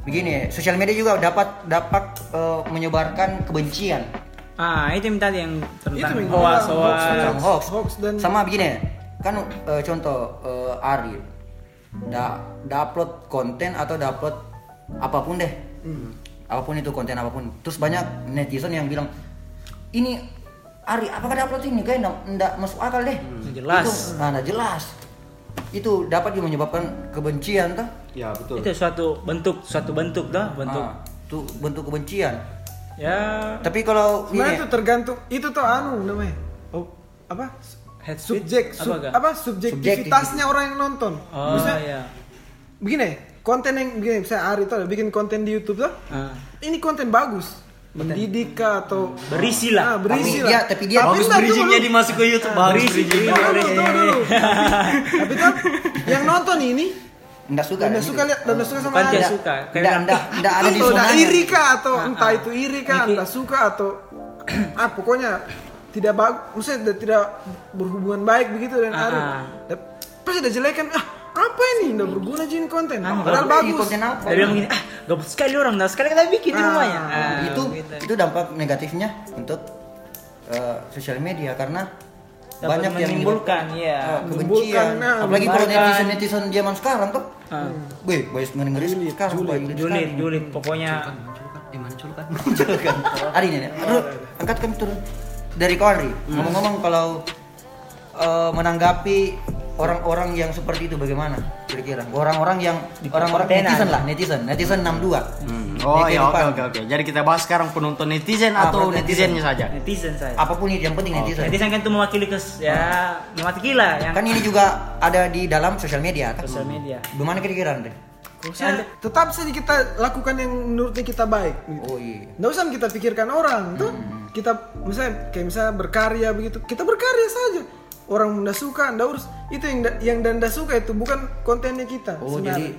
begini, sosial media juga dapat dapat eh, menyebarkan kebencian, Ah, itu yang tadi yang Itu tentang yang hoax, hoax, hoax. hoax. Hoax dan Sama begini, kan eh, contoh eh, Ari, da, da upload konten atau da upload apa pun deh, apa pun itu konten apa pun, terus banyak netizen yang bilang ini Ari, apakah da upload ini? Kayak nggak masuk akal deh. Jelas. Itu, nah, nggak jelas. Itu dapat juga menyebabkan kebencian tuh. Ya betul. Itu suatu bentuk, suatu bentuk dah, bentuk. Ah, bentuk kebencian. Ya, Tapi kalau sebenarnya ini itu tergantung itu tuh anu namanya. Oh, apa? Head speech, Subjek, apa sub- gak? apa subjektivitasnya orang yang nonton. Oh Maksudnya, iya. begini, konten yang begini, saya Ari tuh bikin konten di YouTube tuh. Ah. Ini konten bagus. Mendidik atau Berisi lah. Ah, berisi Tapi lah. dia- tapi dia Bagus entar, bridgingnya tunggu dimasuk ke YouTube. Bagus berisi. bridging. tunggu dulu. Tapi kan yang nonton ini enggak suka. Gitu. suka lihat, udah suka sama dia suka. Kayak Enggak, enggak, enggak ada di zonanya. iri kah atau Ah, entah ah. itu iri kah, entah suka atau ah pokoknya tidak bagus, maksudnya tidak berhubungan baik begitu dengan Ah, Ari. ah. Dan Pasti udah jelekan, ah apa ini, udah berguna jin konten, Ah, padahal bagus. konten apa? Dia bilang begini, ah gabut sekali orang, nah sekali kita bikin di Ah, rumahnya. Ah, itu gitu. itu dampak negatifnya untuk eh, sosial media karena Dapat banyak yang menimbulkan, iya. Menimbulkan, kebencian. nah, Apalagi kalau netizen netizen zaman sekarang tuh, Ah. gue banyak ngeri sekarang julid, Julid, julid, pokoknya Di mana culukan? Julukan. Ari ini, aduh, angkat kami turun dari kau Ari. Ngomong-ngomong kalau eh, menanggapi orang-orang yang seperti itu bagaimana kira-kira? Orang-orang yang orang-orang netizen lah, netizen, netizen 62. Hmm. Oh ya oke oke oke. Jadi kita bahas sekarang penonton netizen Ah, atau penonton netizennya saja. netizen saya. Apa pun itu yang penting netizen. Netizen kan itu mewakili kes, ya mewakili lah yang Kan ini juga ada di dalam sosial media kan? sosial media. Gimana kira-kira Andre? Maksudnya, tetap saja kita lakukan yang menurutnya kita baik. Gitu. Oh iya. Nggak usah kita pikirkan orang tuh. Kita misalnya kayak misalnya berkarya begitu, kita berkarya saja. orang ndak suka ndak urus itu yang yang ndak suka itu bukan kontennya kita Oh, sebenarnya. jadi-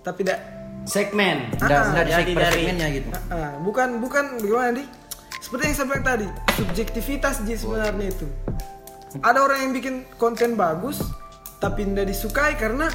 tapi tidak Segmen. Nggak Ah, jadi dari- segmennya gitu. Ah, bukan bukan bagaimana di seperti yang saya bilang tadi subjektivitas Ji sebenarnya itu ada orang yang bikin konten bagus tapi tidak disukai karena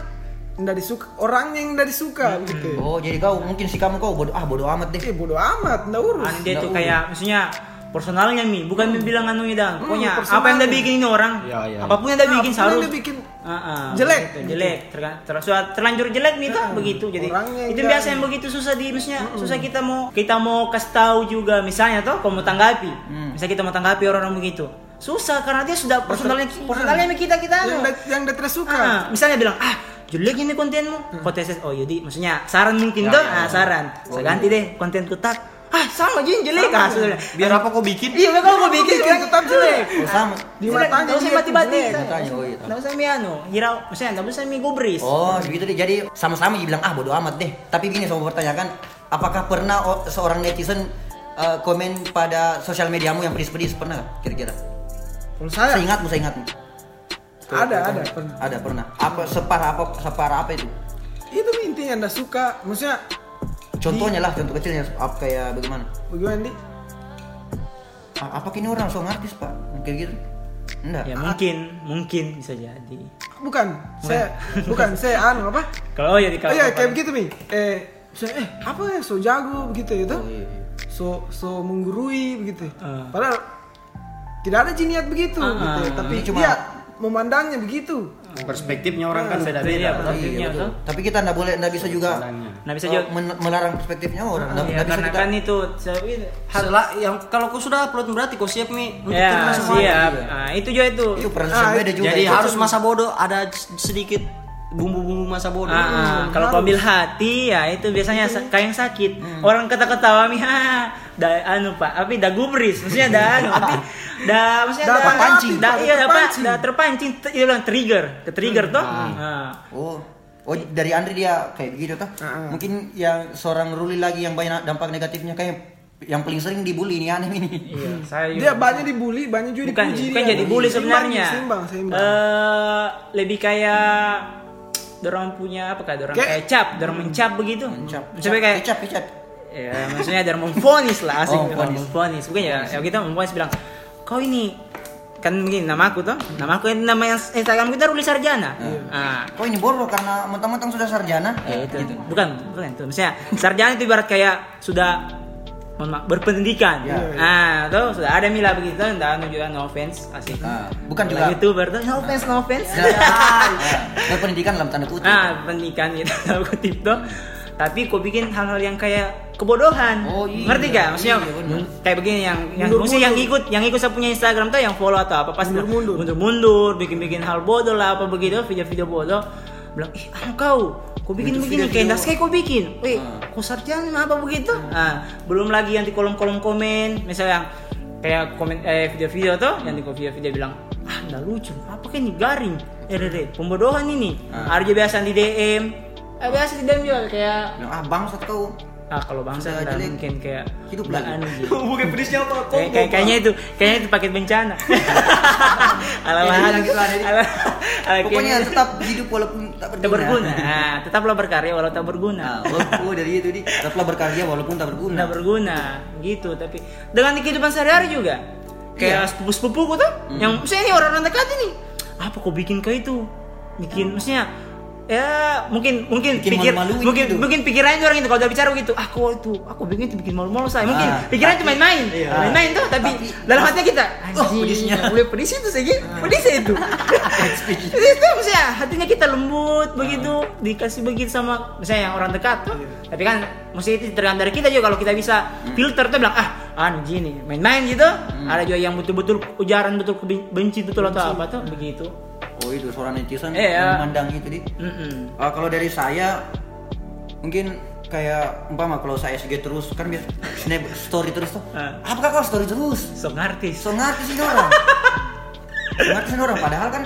tidak disuka orangnya yang tidak disuka begitu Oh, jadi kau mungkin si kamu kau bodoh ah bodoh amat deh. eh bodoh amat tidak urus. Anu dia tuh kayak maksudnya personalnya mi bukan mi bilang anunya dah. Pokoknya personalnya. apa yang dia bikin ini orang Ya, ya, apa pun yang dia bikin Apa pun selalu bikin Ah, ah, jelek. jelek Terga- ter, sudah terlanjur jelek nih tuh begitu. Jadi orangnya itu yang biasa yang begitu susah di maksudnya susah kita mau kita mau kasih tahu juga. Misalnya tuh kalau mau tanggapi. Misalnya kita mau tanggapi orang-orang begitu. Susah karena dia sudah personalnya personalnya sama kita kita yang anu yang tidak tersuka Ah, misalnya bilang ah jelek ini kontenmu. Konten oh jadi maksudnya saran mungkin tuh ah saran. Saya ganti deh kontenku tak ah sama aja jelek ah sudah. Biar apa kau bikin? iya kalau mau bikin bikin tetap jelek Oh, sama. di matanya nggak usah jelek, jelek. Matanya, oh iya. nggak usah mi anu hirau maksudnya nggak usah mi gubris. Oh, begitu deh. Jadi sama-sama bilang ah bodoh amat deh. Tapi gini saya mau pertanyakan, apakah pernah seorang netizen eh, komen pada sosial mediamu yang pedis-pedis? Pernah kira-kira? kalau saya? Saya ingatmu, saya ingatmu. Ada ada pernah Ada pernah. Apa separah apa separah apa itu? itu intinya ndak suka maksudnya Contohnya lah, contoh kecilnya apa kayak bagaimana? bagaimana di apa kini orang so artis pak? Kayak gitu? Enggak. ya mungkin mungkin bisa jadi bukan saya bukan saya anu apa kalau oh ya di Oh iya kayak begitu nih. Eh, saya eh apa ya so jago begitu itu. Oh, iya, iya. So so menggurui begitu. Ah. Padahal tidak ada jiniat begitu Ah, gitu. Tapi cuma- dia memandangnya begitu. Perspektifnya orang kan Iya, beda-beda. perspektifnya Iya, betul. tuh. Tapi kita nggak boleh, nggak bisa juga. Nah bisa oh, juga melarang perspektifnya orang. Nggak ya, nggak bisa karena kita. kan itu Setelah yang kalau kau sudah upload berarti kau siap nih untuk ya terima semua. siap nah, itu juga itu Itu Ah, beda juga. Jadi itu. harus masa bodoh ada sedikit bumbu-bumbu masa bodoh. Ah, ah, kalau kau ambil hati ya itu biasanya sa- kayak yang sakit orang kata-ketawa mi ha da anu pak tapi da gubris maksudnya da anu tapi da maksudnya Da da terpancing. da iya da pak Terpancing. iya bilang trigger ke trigger toh Ah. Oh, oh dari Andri dia kayak begitu tuh. Ah, ah. Mungkin yang seorang Ruli lagi yang banyak dampak negatifnya kayak yang paling sering dibully ini aneh ini. iya saya juga Dia banyak dibully, banyak juga bukan dipuji bukan dia. jadi bully sebenarnya Seimbang, seimbang. Eh, lebih kayak dorong punya apa kayak dorong Kayak- kayak cap dorong mencap begitu Cap, Sampai kayak kecap, kecap. ya maksudnya dorong memfonis lah asik Oh, memfonis bukan ya ya kita memfonis bilang kau ini. Kan begini nama aku tuh nama aku nama yang Instagram kita Ruli Sarjana. Ah. Oh ini bodoh karena mentang-mentang sudah sarjana. ya itu bukan bukan itu. Maksudnya sarjana itu ibarat kayak sudah berpendidikan. Ya. ah tuh sudah ada mila begitu enggak juga no offense asik. Ah, bukan juga. youtuber tuh no offense no offense. Nah, pendidikan dalam tanda kutip. ah pendidikan gitu dalam kutip tuh tapi kok bikin hal-hal yang kayak kebodohan Oh, iya. ngerti gak maksudnya Iya, benar. kayak begini yang yang Mundur-mundur. maksudnya yang ikut yang ikut saya punya Instagram tuh yang follow atau apa pas Mundur-mundur. mundur bikin-bikin hal bodoh lah apa begitu video-video bodoh bilang ih ah, kau kau bikin begini kayak kayak kau bikin wih Ah. kau sarjana apa begitu ah belum lagi yang di kolom-kolom komen misalnya yang kayak komen eh video-video tuh yang di video-video bilang ah nggak lucu apa kayak ini garing eh pembodohan ini Ah. ada juga biasa di DM biasa di DM juga kayak Bilang, ah bangsat kau. ah kalau bangsa Udah nggak jelek. mungkin kayak Hidup lagi. gitu Bukan pedisnya apa? Kayak, kayak, kayaknya itu kayaknya itu paket bencana ala ala bilang gitu ada, Dik. ala ala Pokoknya tetap hidup walaupun tak tak berguna. berguna nah, tetaplah berkarya walau tak berguna Nah, oh, oh, dari itu di tetaplah berkarya walaupun tak berguna. nggak berguna gitu tapi dengan kehidupan sehari-hari juga kayak Iya. sepupu-sepupuku tuh Hmm. yang saya ini orang-orang dekat ini apa kok bikin kau itu bikin maksudnya ya mungkin mungkin Bikin pikir mungkin gitu. mungkin pikirannya orang itu kalau udah bicara gitu ah kok itu aku bikin itu bikin malu-malu saya. Mungkin Ah, pikirannya cuma main iya. main-main tuh tapi, Tapi- dalam hatinya kita Oh, anjing, pedisnya." boleh pedis itu sih pedis itu itu maksudnya hatinya kita lembut begitu dikasih begitu sama misalnya yang orang dekat tuh tapi kan mesti itu tergantung dari kita juga kalau kita bisa filter tuh bilang ah anu gini main-main gitu. Ada juga yang betul-betul ujaran betul benci betul atau apa tuh begitu Oh itu seorang netizen Iya. memandang itu di. Mm-mm. Ah, kalau dari saya mungkin kayak umpama kalau saya SG terus kan biasa snap story terus tuh. Ah. Apakah kau story terus? sok artis So ngerti sih orang. so ngerti sih orang padahal kan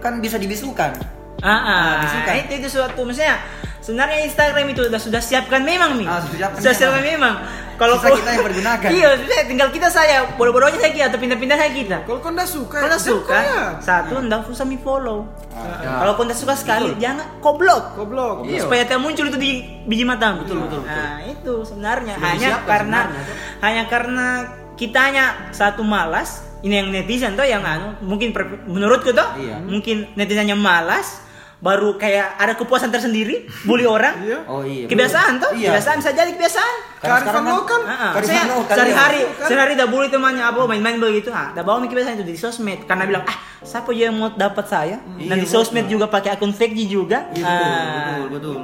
kan bisa dibisukan. Ah, ah. disukai. itu itu suatu misalnya sebenarnya Instagram itu sudah sudah siapkan memang nih Ah, sudah siapkan sudah memang. siapkan memang kalau Sisa kita yang pergunakan. Iya, saya- tinggal kita saya bodoh-bodohnya saya kita atau pindah-pindah saya kita. Kalau kau ndak suka, Kalau ya suka, ya. satu ndak usah mi follow. Ya. Kalau kau ndak suka sekali, jangan kau blok. Goblok. supaya tidak muncul itu di biji mata betul betul, nah itu sebenarnya Sudah hanya disiapkan karena sebenarnya, hanya karena kitanya satu malas ini yang netizen tuh yang anu mungkin per- menurutku tuh Iya. mungkin netizennya malas baru kayak ada kepuasan tersendiri bully orang Iya. Oh iya. kebiasaan tuh Iya. kebiasaan bisa jadi kebiasaan Karena kan- lokal. Ah. Kearifan saya lokal, sehari-hari iya. sehari dah bully temannya apa main-main begitu ah dah bawa mikir biasanya itu di sosmed karena bilang ah siapa juga yang mau dapat saya dan di sosmed juga pakai akun fake juga Iya betul, Ah. betul, betul.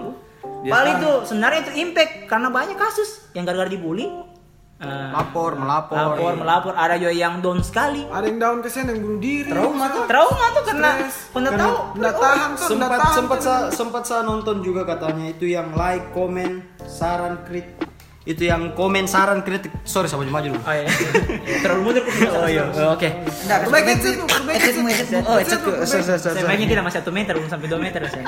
Dia Paling itu sebenarnya itu impact karena banyak kasus yang gara-gara dibully. Ah, Lapor, melapor. lapor, melapor, ada juga yang down sekali. Ada yang down kesian yang bunuh diri. Trauma tuh. Trauma tuh karena pernah tahu. Nggak tahan tuh, sempat tahan sempat tuh. saya sempat saya nonton juga katanya itu yang like komen saran kritik itu yang komen saran kritik sorry sama maju dulu Oh iya. Terlalu mundur. Oh iya. Oke. Enggak, Perbaiki headsetmu, perbaiki oh bayangin kita masih satu meter belum sampai dua meter saya.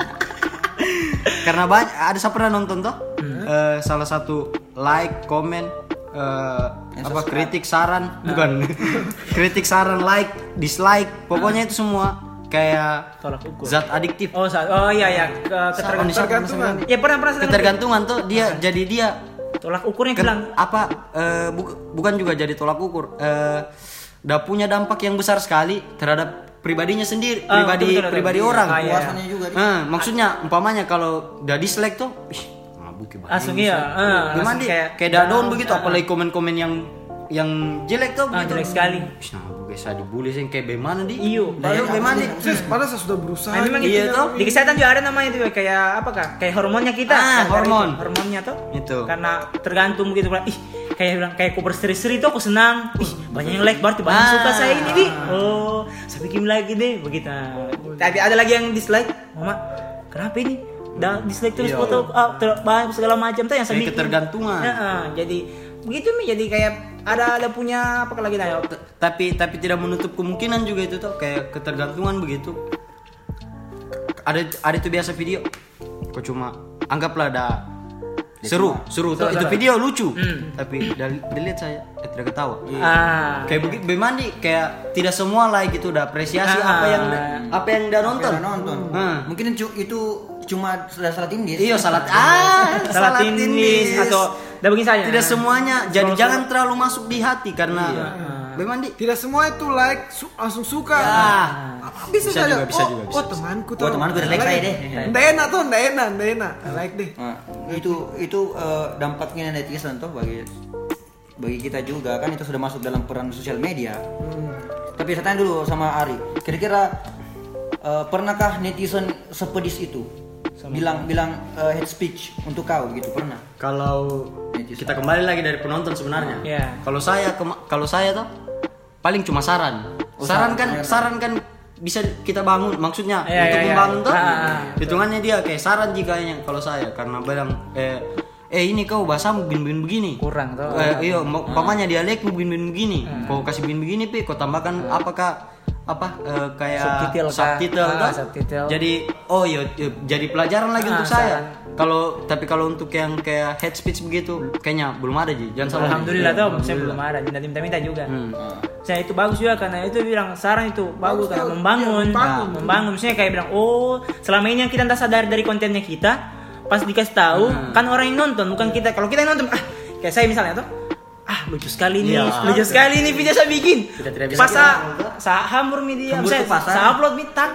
karena banyak ada saya pernah nonton toh eh, salah satu like komen eh, apa kritik saran bukan kritik saran like dislike pokoknya itu semua kayak Tolak ukur. zat adiktif Oh, sa- oh iya ya, ke ketergantungan. Ketergantungan. Ya pernah pernah ketergantungan tuh dia jadi dia Tolak ukurnya hilang. apa eh, bu- bukan juga jadi tolak ukur eh udah punya dampak yang besar sekali terhadap pribadinya sendiri Ah, pribadi betul, betul, betul. pribadi Iya. orang Ah, iya. Juga. Eh, maksudnya umpamanya kalau udah dislike tuh ih, ya. Langsung iya. ah, Gimana langsung di kayak kayak down begitu apalagi komen-komen yang yang jelek tuh Ah, begitu. jelek sekali. Nah, guys saya dibully sih kayak bagaimana di Iyo. Padahal bagaimana di Sis, padahal saya sudah berusaha. Nah, memang Iya, itu toh. di kesehatan juga ada namanya itu kayak apa kak? Kayak hormonnya kita. Ah, hormon. itu, Hormonnya tuh. Itu. Karena tergantung gitu bilang, ih kayak bilang kayak aku berseri-seri tuh aku senang. Ih banyak yang like berarti banyak Ah. suka saya ini di. Oh, saya bikin lagi deh begitu. Tapi ada lagi yang dislike. Mama, kenapa ini? Dah dislike terus Iya. foto ter- banyak segala macam tuh yang bikin. ketergantungan. Ya, jadi begitu mi jadi kayak ada ada punya apa lagi dah T- tapi tapi tidak menutup kemungkinan juga itu tuh kayak ketergantungan begitu ada ada itu biasa video kok cuma anggaplah ada seru seru tuh itu video lucu tapi dari dilihat saya eh, tidak ketawa Ah. kayak begitu bemandi kayak tidak semua like itu udah apresiasi Ah. apa yang apa yang udah nonton Udah nonton. Hmm. Mungkin itu cuma sudah salah tindis. iya salat ah salah tindis atau udah begini saja. tidak semuanya jadi jangan terlalu masuk di hati karena bemandi Tidak semua itu like su- langsung suka. Ya. Apa- Bisa, Bisa saja. juga, bisa oh, juga, bisa, oh temanku tuh. Oh, temanku udah like saya deh. Nggak enak tuh, nggak enak, nggak enak. Like deh. Nah, itu itu eh, dampaknya netizen tuh bagi bagi kita juga kan itu sudah masuk dalam peran sosial media. Tapi saya tanya dulu sama Ari, kira-kira eh, pernahkah netizen sepedis itu bilang bilang eh, hate speech untuk kau gitu pernah? Kalau kita kembali lagi dari penonton sebenarnya. Iya. Kalau saya kalau saya tuh paling cuma saran. Oh, saran saran, kan saran. saran kan bisa kita bangun maksudnya Iya, untuk iya, iya. membangun tuh. Ah. Hitungannya dia kayak saran jika yang kalau saya karena bilang eh eh ini kau bahasamu begini begini. kurang tuh. Eh, iya, mau- umpamanya dialekmu begini begini. Hmm. Kau kasih begini begini pi, kau tambahkan apakah apa eh, kayak Subtitle kah? subtitle Ah, tuh. subtitle. Jadi oh iya iya, jadi pelajaran lagi Ah, untuk saya. Kalau tapi kalau untuk yang kayak head speech begitu kayaknya belum ada ji. Jangan salah. Alhamdulillah tuh, saya belum ada. Minta minta minta juga. Hmm. Saya itu bagus juga karena itu bilang saran itu bagus karena membangun, membangun. Nah, membangun. Maksudnya kayak bilang, oh selama ini yang kita tak sadar dari kontennya kita, pas dikasih tahu kan orang yang nonton bukan kita. Kalau kita yang nonton, ah kayak saya misalnya tuh, ah lucu sekali nih, Iya. lucu sekali nih video saya bikin. Kita tidak bisa Pas hambur media, saya, saya upload mitak.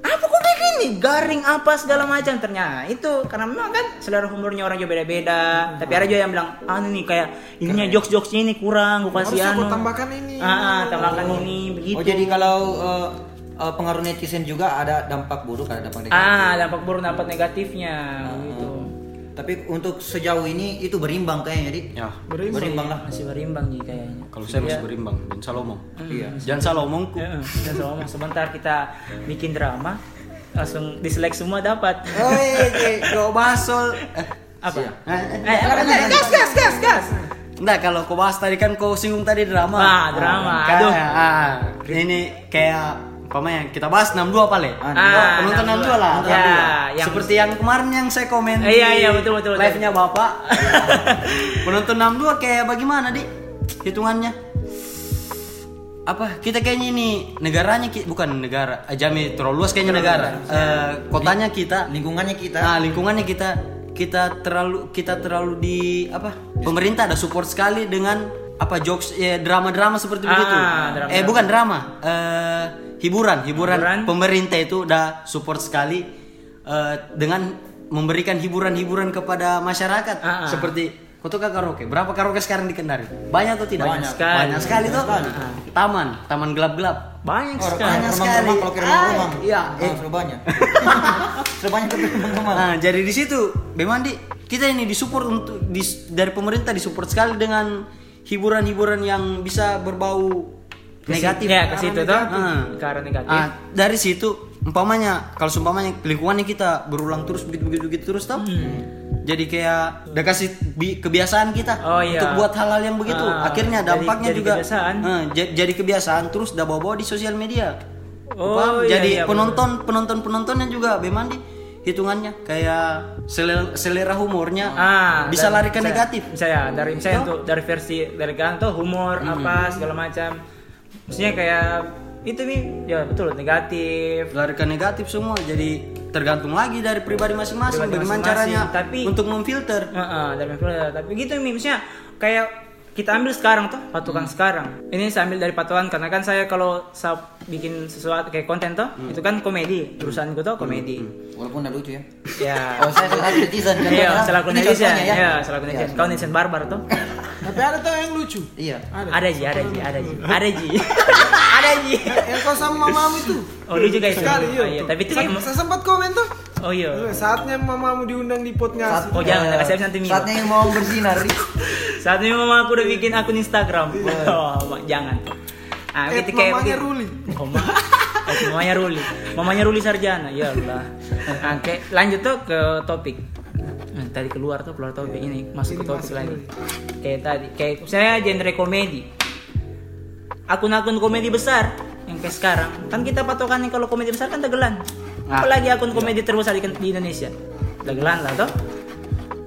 Apa kok bikin nih? Garing apa segala macam ternyata itu karena memang kan selera humornya orang juga beda-beda. Tapi ada juga yang bilang, ah ini kayak ininya jokes-jokesnya ini kurang, gue kasih anu. tambahkan ini. Ah, ah, tambahkan ini begitu. Oh jadi kalau eh, pengaruh netizen juga ada dampak buruk ada dampak negatif. ah dampak buruk dampak negatifnya gitu. Tapi untuk sejauh ini itu berimbang kayaknya, Dik. Ya. Berimbang lah. Masih berimbang nih kayaknya. Kalau saya masih berimbang, jangan salah omong. Iya. Jangan salah omongku. Ya, dan sama sebentar kita bikin drama langsung dislike semua dapat. Hei, kau bahas soal eh, Apa? eh, eh, Eh, apa? Eh, gas gas gas gas. Enggak, kalau kau bahas tadi kan kau singgung tadi drama. Ah, drama. Kayak, Aduh. ah, ini kayak umpamanya kita bahas 62 pale. Ah, penonton 62 lah. Ya, 62. yang- Seperti yang kemarin yang saya komen Eh, iya, iya, betul, betul. Live-nya Bapak. penonton 62 kayak bagaimana, Di? Hitungannya. Apa? Kita kayaknya ini negaranya bukan negara. eh, Jami terlalu luas kayaknya negara. Eh, kotanya kita lingkungannya kita Nah, lingkungannya kita kita terlalu kita terlalu di apa? Pemerintah ada support sekali dengan apa jokes ya drama-drama seperti Ah, begitu. Eh bukan drama, eh hiburan, hiburan, Hiburan. pemerintah itu udah support sekali eh, dengan memberikan hiburan-hiburan kepada masyarakat Ah, ah. seperti Kota karaoke. Berapa karaoke sekarang di Kendari? Banyak atau tidak? Banyak sekali. Banyak sekali tuh. Taman, taman gelap-gelap. Banyak sekali. banyak sekali. rumah kalau kira rumah Ah, rumah iya, Ah, eh. sudah banyak sudah banyak rumah rumah Nah, jadi di situ memang di kita ini disupport untuk dis- dari pemerintah disupport sekali dengan hiburan-hiburan yang bisa berbau negatif. Ya, ke situ tuh. Ah. Ke arah negatif. Ah, dari situ umpamanya kalau umpamanya lingkungannya kita berulang terus begitu begitu begitu terus tau. Jadi kayak udah kasih bi- kebiasaan kita Hmm. Oh, iya. untuk buat hal-hal yang begitu. Ah, Akhirnya dampaknya jadi juga kebiasaan. Ja- jadi kebiasaan terus udah bawa-bawa di sosial media. Oh, Paham? iya, jadi iya, penonton penonton penontonnya juga memang di hitungannya kayak selera, selera humornya Ah, bisa lari ke negatif. Bisa ya, dari misalnya untuk dari versi dari kan tuh humor Hmm. apa segala macam. Maksudnya kayak itu nih, ya betul negatif. lari ke negatif semua jadi tergantung lagi dari pribadi masing-masing Pribadi bagaimana masing-masing, caranya tapi- untuk memfilter Heeh, dari film. Tapi gitu nih, maksudnya kayak kita ambil sekarang tuh patokan Hmm. sekarang. Ini saya ambil dari patokan karena kan saya kalau saya bikin sesuatu kayak konten tuh Hmm. itu kan komedi. Jurusanku tuh komedi. walaupun udah lucu ya Ya. oh saya salah netizen kan Iya, Ini netizen. contohnya Ya, salah netizen. Kau netizen barbar tuh. Tapi ada tuh yang lucu. iya Ada ji, ada ji, ada ji, ada ji, ada ji. Yang kau sama mamamu itu. Oh lu juga itu. Sekali Oh, iya. iya. Tapi itu Sa- kayak saya sempat komen tuh. Oh iya. Saatnya mamamu diundang di pot ngasih. Oh jangan, kasih nanti minggu. saatnya yang mau bersinar Saatnya mama aku udah bikin akun Instagram. Oh, Ma- jangan. Ah, Eh, gitu kayak mamanya. Ruli. Oh, ma- eh, mamanya Ruli. Mamanya Ruli Sarjana. Ya Allah. Nah, kayak lanjut tuh ke topik. Nah, tadi keluar tuh keluar topik ini masuk ke topik lagi. Kayak tadi kayak saya genre komedi. Akun-akun komedi besar yang kayak sekarang kan kita patokannya kalau komedi besar kan tegelan. Ah, Apalagi akun komedi terbesar di, di Indonesia. Tegelan lah toh.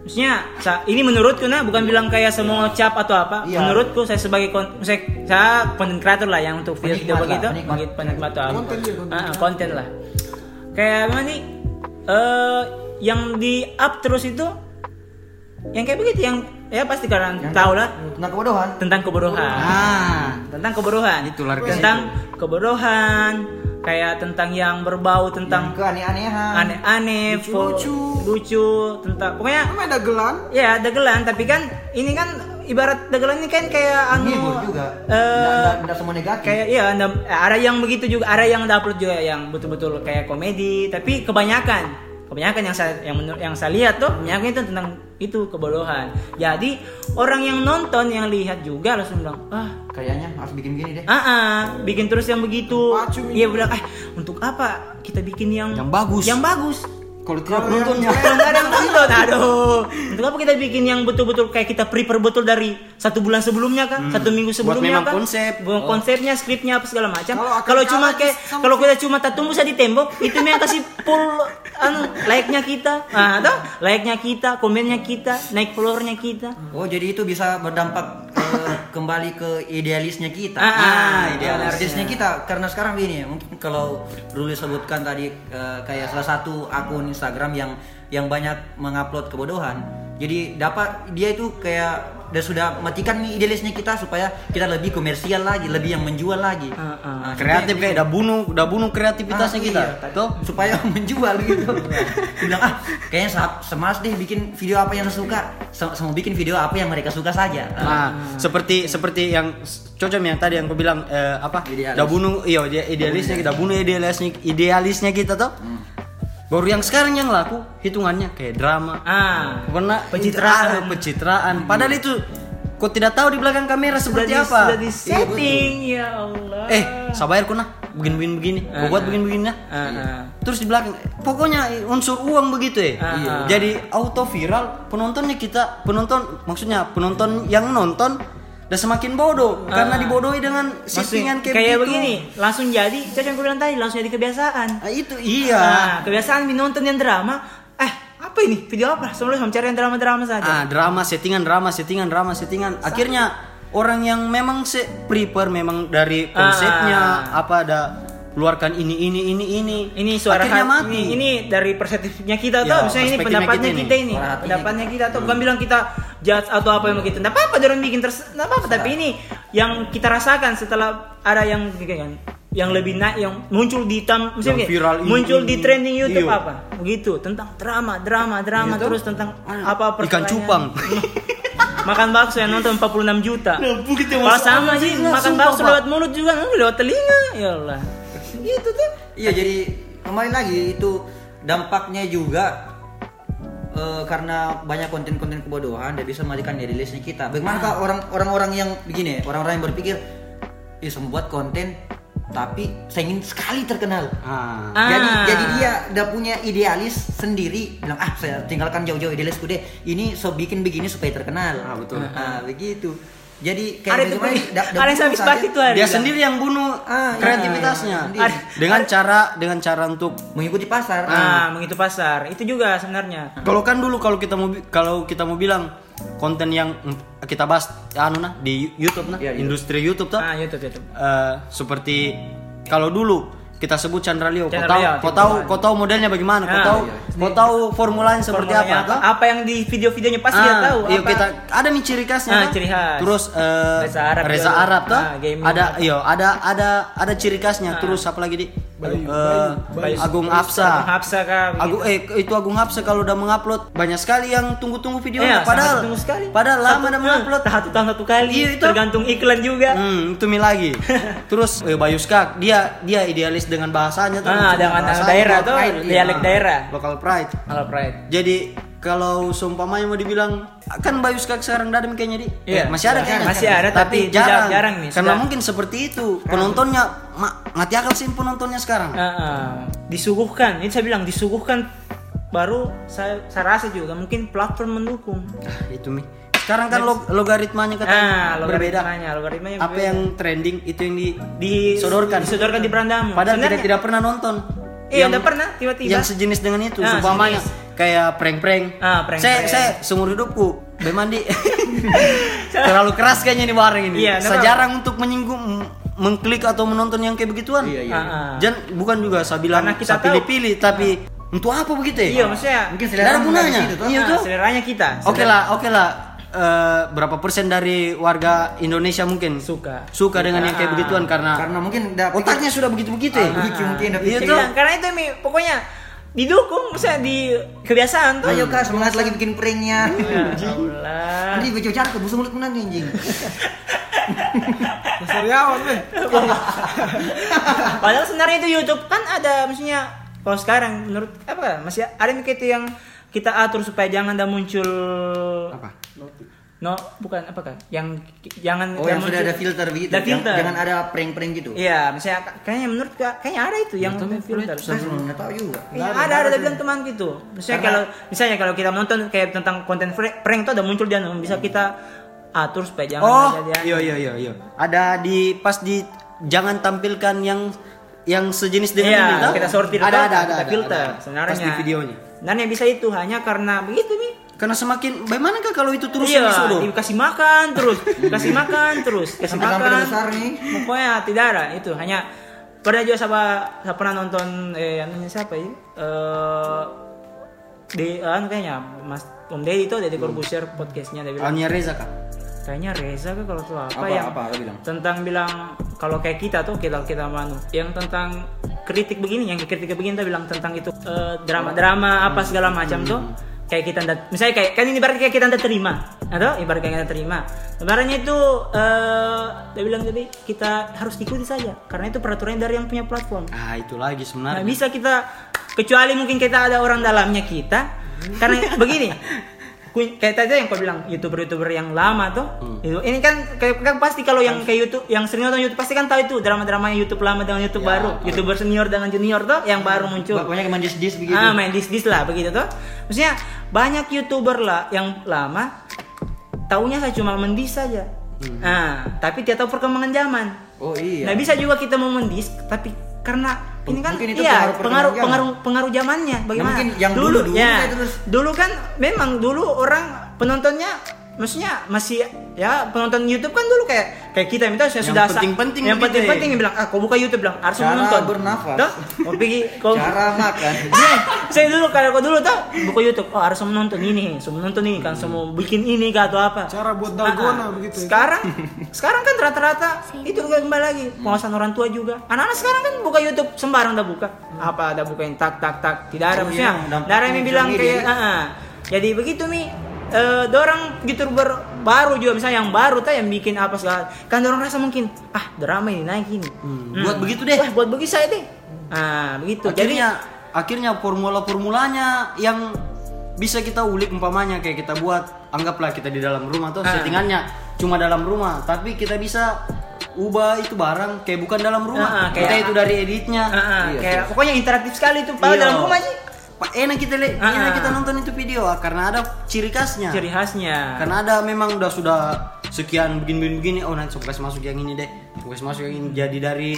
Maksudnya, sa- ini menurutku nah bukan bilang kayak semua cap atau apa. Iya. Menurutku saya sebagai kon- saya, saya content creator lah yang untuk video, video begitu, penikmat. penikmat atau apa. Konten dia, konten. Ah, konten lah. Kayak mana nih? eh yang di up terus itu yang kayak begitu yang ya pasti kalian tahu lah tentang kebodohan. tentang kebodohan. ah. Tentang kebodohan. Itu lari ke tentang kebodohan, kayak tentang yang berbau tentang keaneh-anehan aneh-aneh, fo- Lucu-lucu. lucu, tentang pokoknya Namanya ada gelan. ya dagelan tapi kan ini kan ibarat dagelan ini kan kayak anu menghibur juga. eh, nggak semua negatif. kayak iya anda, ada yang begitu juga ada yang upload juga yang betul-betul kayak komedi. Tapi kebanyakan kebanyakan yang saya yang menur- yang saya lihat tuh kebanyakan itu tentang itu kebodohan. Jadi orang yang nonton yang lihat juga langsung bilang ah kayaknya harus bikin gini deh. Ah ah, bikin terus yang begitu. Iya bilang eh untuk apa kita bikin yang Yang bagus. yang bagus kalau tidak kalau nggak ada yang nonton, aduh. Untuk apa kita bikin yang betul-betul kayak kita prepare betul dari satu bulan sebelumnya kan, satu minggu sebelumnya memang kan. konsep. Buat konsepnya, skripnya apa segala macam. Kalau cuma kayak kalau kita cuma tak tunggu saya di tembok, itu yang kasih full anu like-nya kita. Nah, like-nya kita, komennya kita, naik followernya kita. oh jadi itu bisa berdampak kembali ke idealisnya kita. Ah, ah, idealisnya kita. Karena sekarang gini ya mungkin kalau Ruli sebutkan tadi eh, kayak salah satu akun Instagram yang yang banyak mengupload kebodohan jadi dapat dia itu kayak udah sudah matikan nih idealisnya kita supaya kita lebih komersial lagi lebih yang menjual lagi Ah, ah. Nah, kreatif kayak udah bunuh udah bunuh kreativitasnya Ah, kita iya. tuh supaya menjual gitu bilang ah kayaknya semalas deh bikin video apa yang suka sama bikin video apa yang mereka suka saja Nah, seperti seperti yang cocok yang tadi yang aku bilang eh, apa? Idealis. Udah bunuh iya idealisnya kita bunuh idealisnya idealisnya kita tuh. Baru yang sekarang yang laku hitungannya kayak drama. Ah, Pernah Pencitraan. ah, pencitraan. Padahal itu kau tidak tahu di belakang kamera sudah seperti di, apa. sudah di setting ya Allah. Eh, sabar ku nah. Begini begini begini. Gua buat begini begini nah. Ah, ah. Terus di belakang pokoknya unsur uang begitu ya. Ah, ah. Jadi auto viral penontonnya kita penonton maksudnya penonton yang nonton udah semakin bodoh karena dibodohi dengan settingan kayak, kayak begini langsung jadi cocok yang gue bilang tadi langsung jadi kebiasaan. Ah, itu iya. Nah, kebiasaan nonton yang drama. Eh apa ini? Video apa? Sebelum mencari yang drama-drama saja. Ah drama settingan drama settingan drama settingan. Akhirnya orang yang memang se prepare memang dari konsepnya Ah. apa ada keluarkan ini ini ini ini. Ini suara akhirnya hati. mati. Ini, ini dari perspektifnya kita Ya, tuh misalnya ini pendapatnya kita kita, ini. pendapatnya kita tuh bukan bilang kita judge atau apa yang begitu. Nggak apa-apa orang bikin terus nggak apa-apa. Tapi ini yang kita rasakan setelah ada yang kan yang lebih naik yang muncul di tam misalnya Yang viral ini, muncul di ini. trending YouTube Iya. apa? Begitu. Tentang drama drama drama terus tentang apa ikan cupang. Makan bakso yang nonton 46 juta. Begitu kalau sama sih Nah, makan bakso lewat mulut juga hmm, lewat telinga. Ya Allah gitu tuh Iya jadi kembali lagi itu dampaknya juga eh, karena banyak konten-konten kebodohan dia bisa mematikan diri listnya kita. Bagaimana orang orang-orang yang begini, orang-orang yang berpikir, bisa membuat konten tapi saya ingin sekali terkenal. ah. Ah. Jadi jadi dia udah punya idealis sendiri bilang ah saya tinggalkan jauh-jauh idealisku deh. Ini so bikin begini supaya terkenal. Ah, betul. Ah, begitu. Jadi kayak ada bunuh habis baki tuh ada dia sendiri yang bunuh Ah, iya. kreativitasnya Sendiri. dengan cara dengan cara untuk mengikuti pasar. Ah, mengikuti pasar. Itu juga sebenarnya. Kalau kan dulu kalau kita mau kalau kita mau bilang konten yang mm, kita bahas anu nah di YouTube nah Iya, iya. industri YouTube tuh Ah, YouTube YouTube. eh, seperti kalau dulu kita sebut Chandra Leo, kau Chandra tahu, Leo, kau tahu, kau tahu modelnya bagaimana, kau Ah, tahu, iya. kau tahu formulanya seperti Formulanya apa, toh? Apa yang di video-videonya pasti kita tahu. Iya apa. kita ada nih ciri khasnya. Ah, ciri khas. Terus eh, Reza Arab Reza. Arab tuh. Ah, ada iya, ada ada ada ciri khasnya. Terus apa lagi di Bayu, Eh, Bayu, Bayu. Agung kah? begitu. Agung eh itu Agung Hafsa kalau udah mengupload banyak sekali yang tunggu-tunggu videonya Iya, padahal tunggu sekali. padahal lama Satu- udah mengupload. eh, Satu tahun satu kali. Iya, itu. Tergantung iklan juga. Hmm, itu mi lagi. Terus eh, Bayu Skak, dia dia idealis dengan bahasanya tuh. Ah, dengan daerah tuh, iya. dialek daerah. Local pride. Halo Pride. Jadi kalau seumpamanya mau dibilang kan Bayu Skak sekarang ada kayaknya di Iya, Eh, masih ada kayaknya masih ada, tapi jarang jarang nih, karena sudah. mungkin seperti itu penontonnya ma, mati akal sih penontonnya sekarang Ah, ah. disuguhkan. Ini saya bilang disuguhkan baru saya saya rasa juga mungkin platform mendukung. Ah, itu mi sekarang kan log- logaritmanya kata Ah, berbeda logaritmanya, logaritmanya apa berbeda. yang trending itu yang di disodorkan disodorkan di berandamu. padahal tidak tidak pernah nonton Iya, udah pernah tiba-tiba. yang sejenis dengan itu Ah, seumpamanya kayak prank-prank Ah, prank-prank. saya saya seumur hidupku Bemandi terlalu keras kayaknya di bareng ini Iya, saya jarang untuk menyinggung mengklik atau menonton yang kayak begituan Iya, iya. Ah, ah. dan bukan juga saya bilang Karena kita saya pilih-pilih tapi untuk apa begitu ya Iya, maksudnya Mungkin selera gunanya. Iya, ah, tuh. seleranya kita. Oke lah, oke lah. Eh, berapa persen dari warga Indonesia mungkin Suka. suka dengan yang kayak Ah. begituan karena, Karena mungkin otaknya sudah begitu-begitu ya. Begitu mungkin udah Iya pikir. tuh. Iya, karena itu Mi, pokoknya didukung misalnya di kebiasaan tuh. Ayo kak semangat lagi bikin pranknya. Ya Allah. Nanti gue cara ke busuk mulut menang anjing. Sariawan deh. Padahal sebenarnya itu YouTube kan ada maksudnya kalau sekarang menurut apa masih ada nih kayak itu yang kita atur supaya jangan ada muncul Apa? No, bukan apakah? Yang jangan Oh yang sudah ada filter begitu. Ada Yang- filter. Jangan ada prank-prank gitu. Iya, misalnya kayaknya menurut kayaknya ada itu yang ada filter. Saya belum nggak tahu juga. Iya, ada ada, ada bilang teman gitu. Misalnya kalau misalnya kalau kita menonton kayak tentang konten prank tuh ada muncul dia bisa kita atur supaya jangan Oh, ada dia. iya iya iya iya. Ada di pas di jangan tampilkan yang yang sejenis dengan Iya, ini kita sortir ada ada ada kita ada, filter ada, ada. sebenarnya. pas di videonya. Dan yang bisa itu hanya karena begitu nih. Karena semakin bagaimana kah kalau itu terus iya, disuruh? dikasih makan terus, kasih makan terus, kasih Sampai sampai makan. udah besar nih. Pokoknya tidak ada itu hanya pernah juga siapa siapa pernah nonton eh anunya siapa ya? Eh di anu kayaknya Mas Om Deddy itu Deddy Corbuzier podcastnya dia bilang Ania Reza kah? kayaknya Reza kan kalau tuh apa, Apa, yang apa, apa bilang? tentang bilang kalau kayak kita tuh kita kita manu yang tentang kritik begini yang kritik begini tuh bilang tentang itu eh, drama-drama apa segala macam tuh kayak kita ndak misalnya kayak kan ini ibarat kayak kita ndak terima atau? Ibarat kayak kita terima. Sebenarnya itu eh dia bilang jadi kita harus ikuti saja karena itu peraturan dari yang punya platform. Ah, itu lagi Nah, sebenarnya. bisa kita kecuali mungkin kita ada orang dalamnya kita karena begini kayak tadi yang kau bilang youtuber-youtuber yang lama tuh itu ini kan kayak kan pasti kalau yang kayak YouTube yang sering nonton YouTube pasti kan tahu itu drama-drama YouTube lama dengan YouTube baru. youtuber senior dengan junior tuh yang baru muncul. Pokoknya ke mana dis dis begitu. ah main dis dis lah begitu tuh. Maksudnya banyak youtuber lah yang lama taunya saya cuma mendis saja. Nah, tapi tidak tahu perkembangan zaman. Oh iya. Nah bisa juga kita mau mendis, tapi karena ini kan Mungkin itu iya pengaruh pengaruh pengaruh pengaruh zamannya bagaimana? mungkin yang dulu- dulu ya, terus. dulu kan memang dulu orang penontonnya maksudnya masih ya penonton YouTube kan dulu kayak kayak kita misalnya Yang sudah penting-penting yang gitu penting-penting ya. bilang ah kau buka YouTube bilang harus Cara menonton bernafas. Tuh, mau pergi kau Cara makan. Nih, saya dulu kalau kau dulu tuh buka YouTube oh harus menonton ini harus menonton ini kan semua bikin ini kah atau apa Cara buat Ah, dalgona ah. begitu ya. Sekarang sekarang kan rata-rata itu juga kembali lagi pengawasan orang tua juga. Anak-anak sekarang kan buka YouTube sembarang dah buka. Apa ada bukain tak tak tak tidak ada Oh maksudnya. iya, Tidak ada yang bilang kayak ya. ah, ah. Jadi begitu mi eh dorang youtuber baru juga misalnya yang baru tuh yang bikin apa segala. Kan dorang rasa mungkin ah drama ini naik ini. Hmm. Buat begitu deh. Wah, buat begitu saya deh. Ah begitu. Jadi akhirnya akhirnya formula-formulanya yang bisa kita ulik umpamanya kayak kita buat anggaplah kita di dalam rumah tuh Ah. settingannya cuma dalam rumah tapi kita bisa ubah itu barang kayak bukan dalam Ah, ah, rumah kita kayak- itu dari editnya. Ah, ah, Iya, kayak pokoknya interaktif sekali tuh. Padahal Iya. dalam rumah sih enak kita lihat Ah, enak ah. kita nonton itu video ah, karena ada ciri khasnya. Ciri khasnya. Karena ada memang udah sudah sekian begini begini oh nanti kasih masuk yang ini deh kasih masuk yang ini jadi dari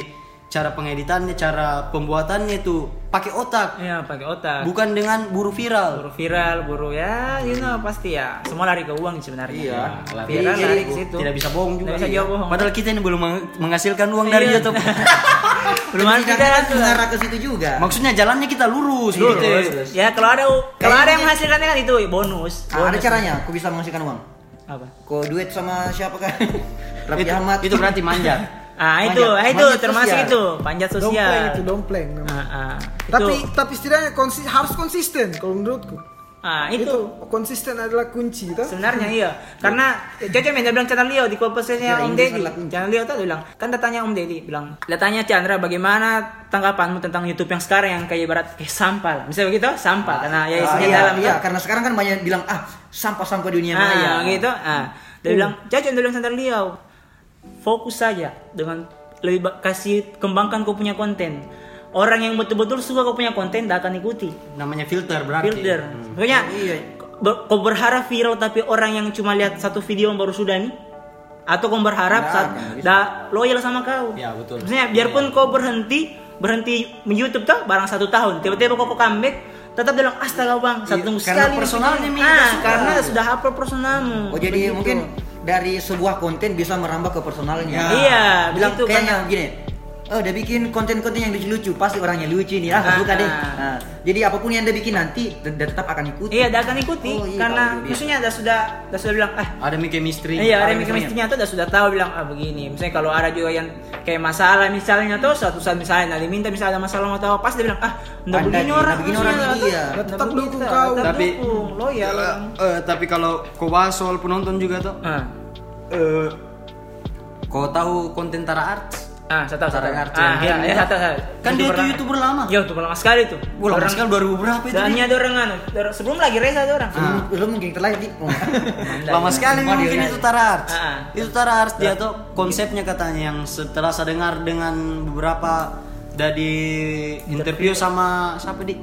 cara pengeditannya cara pembuatannya itu pakai otak Iya pakai otak bukan dengan buru viral buru viral buru ya you know pasti ya semua lari ke uang sebenarnya Iya. Ya, viral lari ke situ tidak bisa bohong juga Tidak bisa Iya. bohong padahal kita ini belum meng- menghasilkan uang dari Iya. YouTube belum ada kan ada mengarah ke situ juga. maksudnya jalannya kita lurus, Lurus. gitu ya kalau ada kalau ada yang menghasilkannya kan itu bonus Ah, ada caranya, aku bisa menghasilkan uang. apa Kau duet sama siapa kan? Raffi itu, Ahmad. itu berarti manjat ah itu Manjat- ah, itu manjat termasuk sosial. itu panjat Dompleng sosial itu dompleng. namanya. ah, ah. Tapi itu, tapi setidaknya konsi- harus konsisten kalau menurutku. ah, itu, Itu konsisten adalah kunci toh. sebenarnya iya karena Caca yang bilang channel Leo di komposisinya Kira Om Deddy channel Leo tuh dia bilang kan datanya Om Deddy bilang datanya Chandra bagaimana tanggapanmu tentang YouTube yang sekarang yang kayak ibarat kayak sampah lah misalnya begitu sampah karena ya Ah, isinya iya, dalam iya, tuh. karena sekarang kan banyak yang bilang ah sampah-sampah dunia maya. ah, gitu ah dia bilang Caca dia bilang channel Leo fokus saja dengan lebih kasih kembangkan kau punya konten orang yang betul-betul suka kau punya konten tidak akan ikuti namanya filter berarti filter Hmm. pokoknya Iya. ber- kau berharap viral tapi orang yang cuma lihat satu video yang baru sudah nih atau kau berharap saat dah loyal sama kau Ya, betul. maksudnya biarpun kau berhenti berhenti YouTube tuh barang satu tahun tiba-tiba kau kau comeback tetap bilang astaga bang satu Iya, tunggu karena sekali personalnya, Mi, ah udah suka. karena sudah upload personalmu Oh jadi Begitu. mungkin dari sebuah konten bisa merambah ke personalnya. Iya, bilang kayaknya gini. Oh, udah bikin konten-konten yang lucu-lucu, pasti orangnya lucu nih. Ah, Ah, suka deh. ah. Nah, jadi apa pun yang dia bikin nanti, dan tetap akan ikuti. iya dia akan ikuti Oh, iya, karena dia. maksudnya dah sudah dah sudah bilang ah ada mi chemistry Iya, ada misalnya. chemistry-nya tuh udah sudah tahu bilang ah begini. Misalnya kalau ada juga yang kayak masalah misalnya tuh suatu saat misalnya nah, diminta misalnya ada masalah mau tahu pas dia bilang ah udah begini orang udah begini orang iya. Udah Tetap dukung kau. Tapi- dukung, loyal Eh, orang. eh, tapi kalau kau bahas soal penonton juga tuh Ah, eh kau tahu konten Tara Arts ah, saya tahu, saya tahu. Ah, iya, itu. saya tahu, saya kan dia itu youtuber lama Iya, youtuber lama sekali tuh. Wah, lama Orang- sekali 2000 berapa itu Dan dia? ini ada orang anu, sebelum lagi Reza ada orang. Belum, belum mungkin terlahir di. Oh. lama sekali mungkin itu Tara Arts Ah, ah. itu Tara Arts dia tuh konsepnya katanya yang setelah saya dengar dengan beberapa dari interview sama siapa di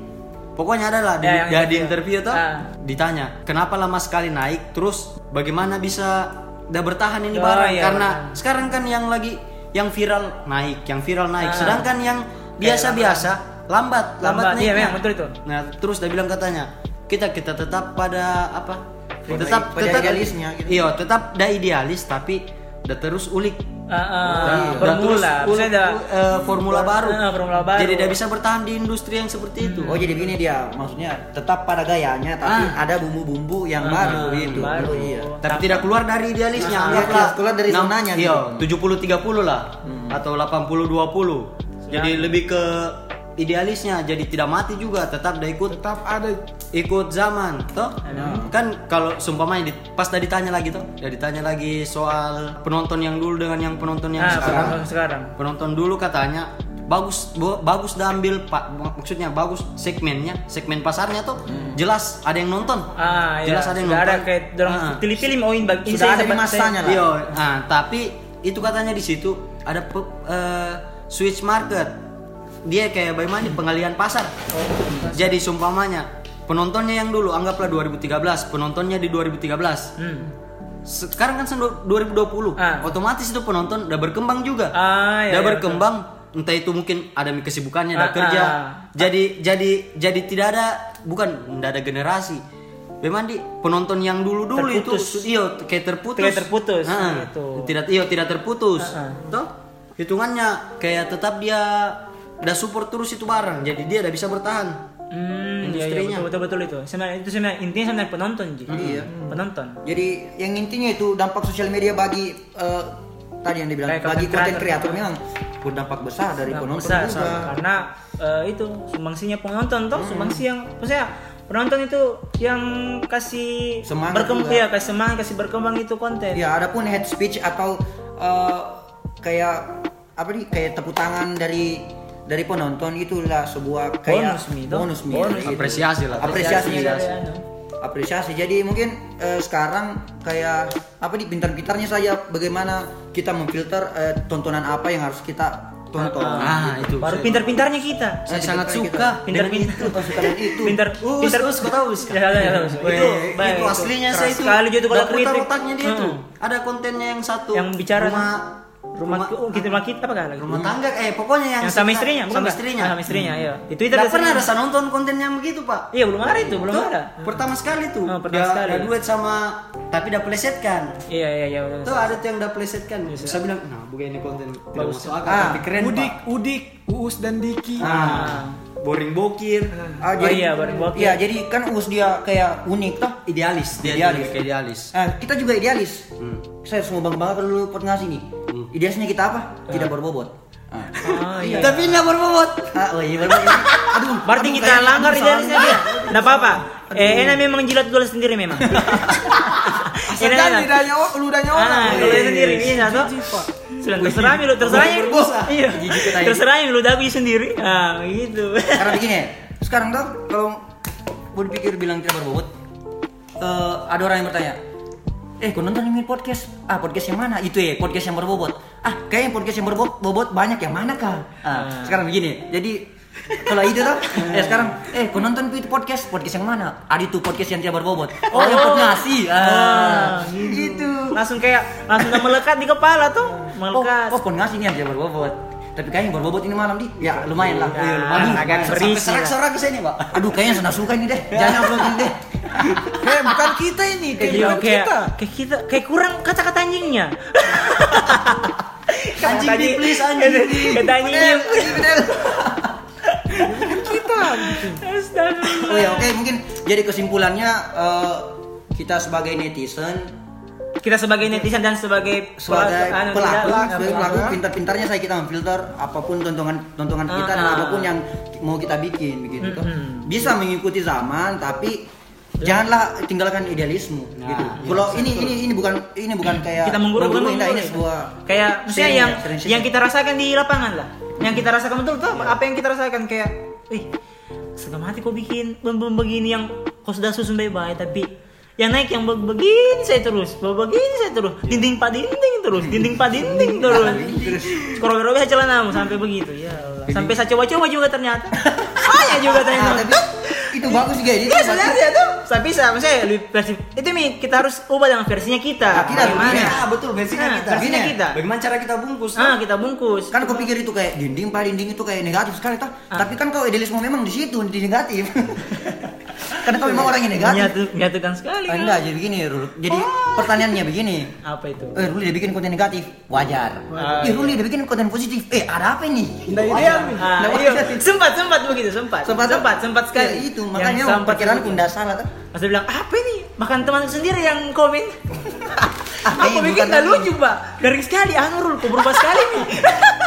pokoknya ada lah di, Ya, dia di interview. tuh Ah. ditanya kenapa lama sekali naik terus bagaimana bisa udah bertahan ini Oh, barang iya, karena sekarang kan yang lagi yang viral naik yang viral naik Ah. sedangkan yang biasa-biasa lambat lambat, Lambat, iya, naiknya. memang, betul itu. nah terus dia bilang katanya kita kita tetap pada apa tetap pada tetap idealisnya gitu. iya tetap dah idealis tapi udah terus ulik Ah, ah, Udah formula, terus ulik, maksudnya ada eh, formula baru Ah, formula baru. jadi dia bisa bertahan di industri yang seperti itu Oh jadi begini dia, maksudnya tetap pada gayanya, tapi Ah. ada bumbu-bumbu yang Ah, baru gitu. baru. Oh, iya. tapi tidak keluar dari idealisnya anggaplah iya, keluar dari zonanya iya gitu. 70 30 lah atau 80 20 jadi lebih ke idealisnya jadi tidak mati juga tetap dia ikut. Tetap ada. Ikut zaman toh? Kan kalau seumpamanya di- pas tadi ditanya lagi toh? Udah ditanya lagi soal penonton yang dulu dengan yang penonton yang Ah, sekarang. penonton sekarang. penonton dulu katanya bagus bo- bagus dah ambil pak. Maksudnya bagus segmennya segmen pasarnya tuh jelas ada yang nonton. Ah, iya. jelas ada yang Sudah nonton. ada kayak dorong Ah. pilih-pilih mau in bagi Sudah ada di masanya lah. Iya, nah, tapi itu katanya di situ ada pe- eh, switch market. Dia kayak bagaimana nih, pengalihan pasar. Jadi sumpamanya penontonnya yang dulu anggaplah 2013, penontonnya di 2013. Hmm. sekarang kan sudah 2020 Ah. otomatis itu penonton udah berkembang juga Ah, iya, udah iya, berkembang entah itu mungkin ada kesibukannya ada Ah, kerja ah. jadi jadi jadi tidak ada bukan tidak ada generasi memang di penonton yang dulu dulu itu iya kayak terputus Kayak terputus, Ah, gitu. tidak iya tidak terputus Ah, ah. toh hitungannya kayak tetap dia udah support terus itu barang jadi dia udah bisa bertahan Hmm, iya, iya, Industrinya. betul, betul betul itu. Sebenarnya itu sebenarnya intinya sebenarnya penonton, Ji. Iya. Hmm, Penonton. Jadi yang intinya itu dampak sosial media bagi eh, tadi yang dibilang Kayak bagi content konten kreator memang berdampak besar dari Nah, penonton besar, juga. karena eh, itu sumbangsinya penonton Hmm. toh sumbangsi yang maksudnya penonton itu yang kasih Semangat berkembang ya kasih semangat kasih berkembang itu konten Ya, adapun head speech atau eh, kayak apa nih kayak tepuk tangan dari dari penonton itulah sebuah kayak Bonus, Mi, bonus Mi, Bonus. gitu. Apresiasi lah. apresiasi. Apresiasi. Apresiasi. apresiasi. Jadi mungkin eh, sekarang kayak apa nih pintar-pintarnya saya bagaimana kita memfilter eh, tontonan apa yang harus kita tonton. Ah itu. Baru pintar-pintarnya kita. Saya Nah, sangat suka. Pintar dengan pintar suka dengan itu. Pintar pintar us, kau tahu, Us, ya, ya, ya, itu itu aslinya saya itu sekali juga itu kalau kritik. otaknya dia Hmm. tuh ada kontennya yang satu. Yang bicara. Rumah rumah, oh, kita rumah kita apa lagi rumah tangga eh pokoknya yang, yang sama istrinya bukan sama istrinya. Ah, sama istrinya iya. Di Twitter Nggak ada pernah ada saya nonton kontennya begitu pak. Iya belum ada itu belum ada. Pertama sekali tuh. Oh, pertama dia, sekali. dia duet sama tapi udah plesetkan. Iya iya iya betul. tuh ada tuh yang udah plesetkan. Saya bilang nah bukan ini konten tidak masuk akal Ah, tapi keren Udik, pak. Udik, Uus dan Diki. ah, boring bokir Ah, Oh iya, bareng bokir. Iya, jadi kan us dia kayak unik toh. idealis dia Idealis. kayak idealis Ah, kita juga idealis. Hmm. Saya semua bangga bangga kalau pot ngasih nih. Idealisnya kita apa? Tidak berbobot. Ah. Ah, iya. tapi nggak berbobot Ah, oh iya berbobot. Aduh. Berarti aduh, kita langgar idealisnya salah. dia. Enggak apa-apa. Eh, enak memang jilat gol sendiri memang. Asal jangan lidahnya ludahnya orang. Ah, kalau sendiri ini satu. Sudah terserah lu, terserah lu. Iya. Terserah lu dagu sendiri. Ah, gitu. Karena begini, ya, sekarang tuh kalau mau dipikir bilang tidak berbobot, eh, ada orang yang bertanya, eh kau nonton ini podcast? Ah podcast yang mana? Itu ya podcast yang berbobot. Ah kayaknya podcast yang berbobot bobot banyak yang mana kah? Ah, sekarang begini, jadi kalau itu tuh, eh sekarang, eh kau nonton itu podcast podcast yang mana? Ada itu podcast yang tidak berbobot. Oh, yang pot ngasih. Ah, gitu. Langsung kayak langsung melekat di kepala tuh. Oh, Melekat. oh pot ngasih nih yang tidak berbobot. Tapi kayaknya yang berbobot ini malam di, ya lumayan lah. Ya, agak lumayan. berisi serak lah. serak ke sini pak Aduh kayaknya sudah suka ini deh. Jangan upload ini deh. Eh, bukan kita ini, kayak Iya, bukan kayak kita. kayak kita kayak kurang kata-kata anjingnya. Anjing di please anjing di. Kata anjingnya. Kita. Astagfirullah. Oh ya oke mungkin jadi kesimpulannya eh, kita sebagai netizen Kita sebagai netizen dan sebagai sebagai anu, pelaku tidak- sebagai pelaku pintar-pintarnya saya kita memfilter apa pun tontonan tontonan kita dan Ah, ah. apa pun yang mau kita bikin begitu. Bisa mengikuti zaman tapi janganlah tinggalkan idealisme gitu. Kalau ini ini ini bukan ini bukan kayak kita menggurui bukan ini sebuah kayak maksudnya sharing yang ya, yang kita rasakan di lapangan lah. Yang kita rasakan betul tuh apa, apa yang kita rasakan? Kayak ih setengah mati kok bikin bem begini yang kok sudah susun bye-bye tapi yang naik yang be- begini saya terus be- begini saya terus. Dinding pak dinding terus dinding pak dinding terus. Koreografi celanamu sampai begitu ya Allah. sampai saya coba-coba juga ternyata. Banyak juga ternyata itu bagus juga ini. Iya sebenarnya tuh saya bisa maksudnya lebih versi itu mi kita harus ubah dengan versinya kita Ah, kita Bagaimana? ah betul versinya Nah, kita versinya Gini, kita bagaimana cara kita bungkus ah kita bungkus Kan kau pikir itu kayak dinding pak dinding itu kayak negatif sekali toh. Ah. Tapi kan kau idealisme memang di situ di negatif. Karena kau memang orang yang negatif. menyatu menyatukan sekali Ah, kan? enggak, jadi begini Rul. Jadi pertanyaannya begini. apa itu Eh, Ruli dia bikin konten negatif, wajar. Ah, Eh, Ruli dia bikin konten positif. Eh, ada apa ini? Nggak ideal nih. Ah, Nggak iya. sempat sempat begitu sempat Sempat sempat sempat sekali Ya, itu Yang makanya perkiraanku begitu. enggak salah. Mas dia bilang apa ini? Makan teman sendiri yang komen. Aku bikin bukan nggak lucu pak. Garing sekali anu Rul. Kok berubah sekali nih?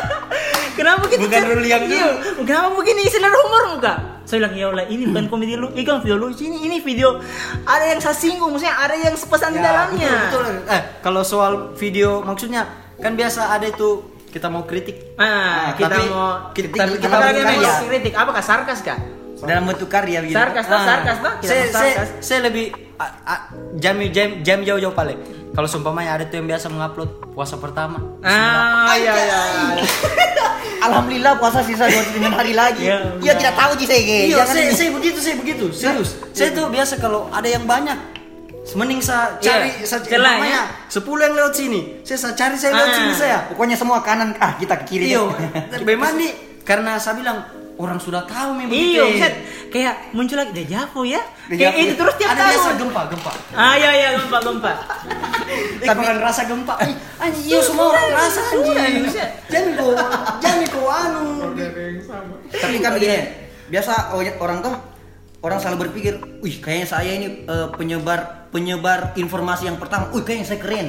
Kenapa kita Bukan Rul yang iya, kenapa begini? Istilah humor muka saya bilang ya Allah ini bukan komedi lu. Ini kan video lucu ini ini video. Ada yang saya singgung. Maksudnya ada yang sepesan di dalamnya. betul, betul. eh kalau soal video maksudnya kan biasa ada itu kita mau kritik. Ah, Nah, kita tapi mau kita- kita, kita kita karya. mau kritik. Apakah sarkas kah? Dalam bentuk karya gitu. Sarkas Ah, sarkas kita saya, saya, saya lebih a, a, jam jam jam jauh-jauh paling kalau seumpamanya ada tuh yang biasa mengupload puasa pertama Ah, iya iya. Alhamdulillah puasa sisa 29 hari lagi. Ya, Iya tidak tahu sih saya. Iya, Jangan saya, saya begitu, saya begitu, serius. Saya tuh biasa kalau ada yang banyak, Mending saya Iya, cari saya celahnya. namanya 10 yang lewat sini. Saya, saya cari saya lewat Ah. sini saya. Pokoknya semua kanan ah kita ke kiri. Iyo, deh. bagaimana nih? Karena saya bilang orang sudah tahu memang Iya, set. kayak muncul lagi dejavu ya. Dejavu. Kayak itu terus tiap Ada biasa tahun. gempa, gempa. Ah iya iya gempa gempa. Tapi orang rasa gempa. Eh, Anjing, iya semua orang rasa anjing. Sudah. Jangan kau, jangan kau anu. Tapi kan begini, biasa orang tuh orang selalu berpikir, wih kayaknya saya ini eh, penyebar penyebar informasi yang pertama, wih kayaknya saya keren.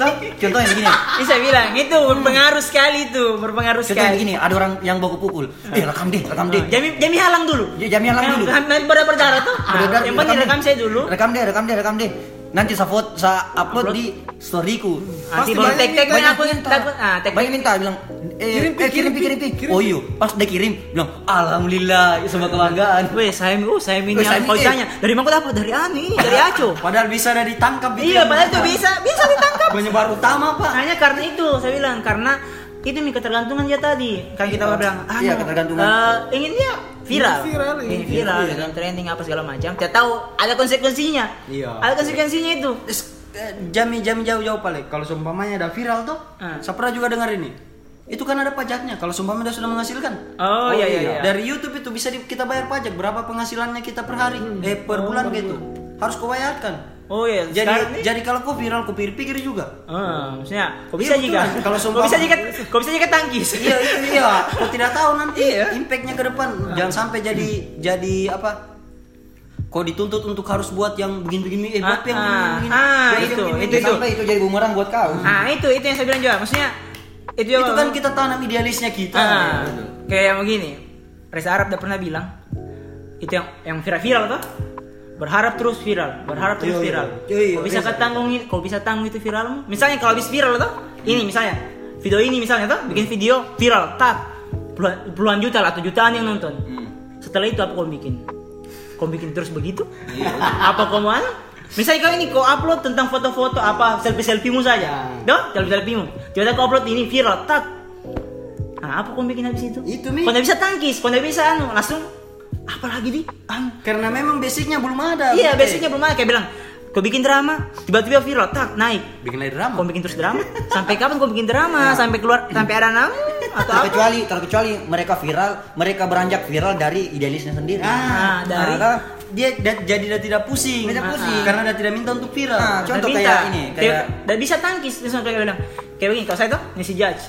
Tuh, contohnya begini, Bisa bilang itu berpengaruh sekali itu, berpengaruh contohnya sekali. begini, ada orang yang baku pukul, eh rekam deh, rekam deh. Jami Jami halang dulu. Ya, Jami halang dulu. Nanti pada berdarah tuh. Ah, Beredar, yang penting rekam saya dulu. Rekam deh, rekam deh, rekam deh. Nanti saya foto, saya upload, Upload. di storyku. Nanti Pasti baru tag tag minta, banyak aku minta. ah tag Banyak minta bilang, eh, Kirim, eh, kirim, kirim, kirim, kirim, kirim. Oh iya, pas dia kirim, bilang, alhamdulillah, semua kebanggaan. Weh, saya oh, saya ini Weh, yang saya kau ini, eh. tanya. Dari mana dapat? Dari Ani, dari Aco. Padahal bisa ada ditangkap gitu. Iya, padahal itu bisa, bisa ditangkap. Penyebar utama, Pak. Hanya karena itu saya bilang karena itu nih ketergantungan dia tadi. Kan kita bilang, ah, Iya, ketergantungan. ingin dia viral. Ingin viral, ingin ingin viral, viral. ingin trending apa segala macam. Tidak tahu ada konsekuensinya. Iya. Ada konsekuensinya itu. Es- eh, Jami jami jauh-jauh paling. Kalau seumpamanya ada viral tuh, Ah. saya pernah juga dengar ini. Itu kan ada pajaknya. Kalau seumpamanya sudah menghasilkan. Oh, iya, iya, iya. Dari YouTube itu bisa di- kita bayar pajak berapa penghasilannya kita per hari, eh per bulan gitu. Harus kau bayarkan. Oh iya, Jadi jadi kalau kau viral, kau pikir-pikir juga. Ah, maksudnya, bisa Iya, jika? betul. Kalau kok seumpama- bisa jika? Kok bisa jika tangkis? iya itu iya. Kau tidak tahu nanti Iya. impactnya ke depan. Jangan sampai jadi jadi apa? Kau dituntut untuk harus buat yang begini-begini, eh buat Ah, yang ah, begini-begini. ah, yang itu, begini-begini. itu, itu. Sampai itu jadi bumerang buat kau. Ah, itu itu yang saya bilang juga. Maksudnya itu, juga- Itu kan kita tanam idealisnya kita. Ah, kayak begini. Reza Arab udah pernah bilang itu yang yang viral-viral tuh berharap terus viral, berharap terus Iya, iya. viral. Iya, iya, kok bisa biasa. ketanggung kok bisa tanggung itu viralmu? Misalnya kalau habis viral tuh, ini misalnya video ini misalnya tuh bikin video viral, tak puluhan, puluhan juta lah atau jutaan yang nonton. Setelah itu apa kau bikin? Kau bikin terus begitu? apa kau mau? Misalnya kau ini kau upload tentang foto-foto apa selfie selfiemu saja, doh selfie selfiemu. Tiba-tiba kau upload ini viral, tak Nah, apa kau bikin habis itu? Itu, Mi. Kau nggak bisa tangkis, kau nggak bisa anu, langsung apa lagi di? Anu. Karena memang basicnya belum ada. Iya, basicnya belum ada kayak bilang, kau bikin drama, tiba-tiba viral, tak naik. bikin lagi drama. Kau bikin terus drama? Sampai kapan kau bikin drama? Sampai keluar, sampai ada nama atau apa? Terkecuali terkecuali mereka viral, mereka beranjak viral dari idealisnya sendiri. Ah, dari Nah, dia da- jadi dia tidak pusing. Tidak pusing. Karena dia tidak minta untuk viral. Nah, contoh Nggak kayak minta. ini, kayak Dan bisa tangkis, misalnya kayak bilang, kayak begini, kalau saya tuh Nisi Judge,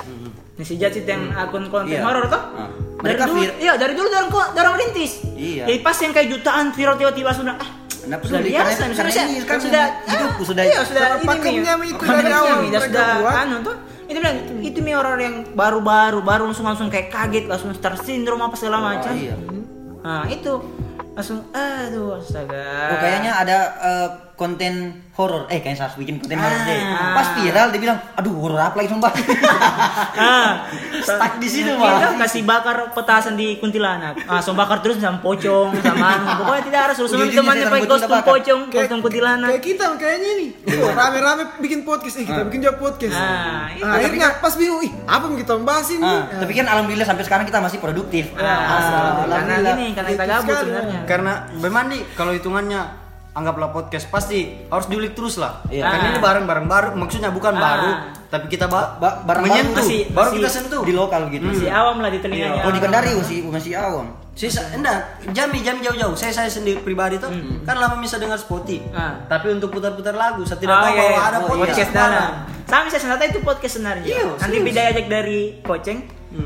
Nisi Judge itu yang akun konten Iya. horor tuh. Ah. Dari dulu, vir- iya dari dulu dorong kok dorong rintis. Iya. Jadi pas yang kayak jutaan viral tiba-tiba sudah ah Nggak sudah biasa, karena- sudah, karena sudah, ini kan sudah hidupku sudah- iya, sudah pakemnya itu dari awal mereka sudah buat. anu tuh. Itu bilang itu mi orang yang baru-baru baru langsung langsung kayak kaget langsung star syndrome apa segala macam. iya. Nah, itu langsung aduh astaga. Oh kayaknya ada eh, konten horor. Eh kayaknya saya harus bikin konten horor deh. Ah. Pas viral dia bilang, aduh horor apa lagi sumpah. ah, Stuck di situ, Kita Pak. kasih bakar petasan di kuntilanak. Ah, so bakar terus sama pocong, sama anu. Pokoknya tidak harus Ujung-ujungnya temannya pakai kostum bakar. pocong, kostum kuntilanak. Kayak kita kayaknya nih. Oh, Rame-rame bikin podcast, eh kita bikin juga podcast. Ah, iya. Nah, akhirnya pas bingung, ih apa yang kita bahas ini? Ah, tapi kan alhamdulillah sampai sekarang kita masih produktif. Ah, karena gini, karena kita gabut sebenarnya. Karena memang nih kalau hitungannya anggaplah podcast pasti harus diulik terus lah. Iya. Karena ini barang-barang baru, maksudnya bukan Ah. baru, tapi kita ba Ba- barang menyentuh, baru masih- baru masih kita sentuh. di lokal gitu. Si awam lah di telinganya. Kalau di Kendari masih masih awam. Sisa, enggak, jami jami jauh-jauh. Saya saya sendiri pribadi tuh kan lama bisa dengar Spotify. Ah. Tapi untuk putar-putar lagu, saya tidak Oh, tahu iya, bahwa iya. ada Oh, podcast, sekarang. dalam. Sama saya senata itu podcast sebenarnya. Iya, Nanti beda ajak dari Koceng.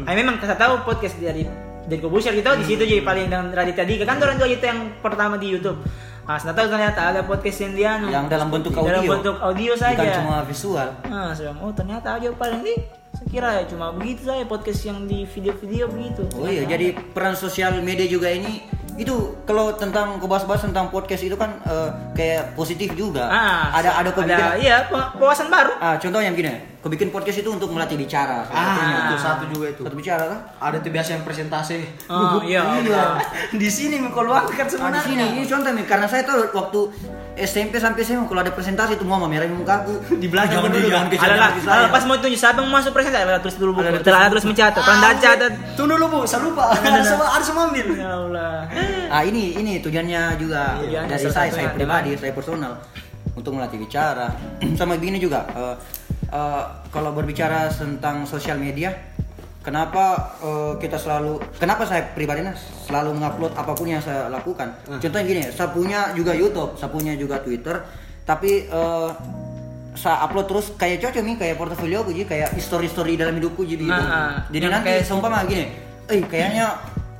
Ah, memang saya tahu podcast dari dari Kobusher gitu di situ jadi paling dengan Raditya Dika kan orang tua itu yang pertama di YouTube. Ah, saya tahu ternyata ada podcast yang dia anu, Yang dalam bentuk dalam audio. bentuk audio saja. Bukan cuma visual. Ah, saya oh ternyata aja paling ini saya kira ya cuma begitu saja podcast yang di video-video begitu. Oh iya, jadi peran sosial media juga ini itu kalau tentang kebahas-bahas tentang podcast itu kan eh, kayak positif juga. Ah, ada ada ada iya pe- baru. ah, contohnya begini, bikin podcast itu untuk melatih bicara. Ah, itu satu juga itu. Satu bicara kan? Ada tuh biasa yang presentasi. Oh, iya. di sini kalau angkat Nah, di sebenarnya. sini ini contoh nih karena saya tahu waktu SMP sampai SMA kalau ada presentasi itu mau merahin muka aku Di belakang jangan dulu, jangan alah, saya. pas mau tunjuk siapa masuk presentasi, ada tulis dulu buku. Ada tulis mencatat, pernah catat. Tunggu dulu bu, saya lupa. Ada semua, ada semua ambil. Ya Allah. Ah ini ini tujuannya juga Tujuannya dari salah saya saya pribadi saya personal untuk melatih bicara sama begini juga eh, kalau berbicara tentang sosial media kenapa eh, kita selalu kenapa saya pribadinya selalu mengupload apa pun yang saya lakukan? Contohnya gini saya punya juga YouTube saya punya juga Twitter tapi eh, saya upload terus kayak cocok nih kayak portofolio gue jadi kayak story story dalam hidupku jadi gitu. Ah, jadi nanti kayak- seumpama gini eh kayaknya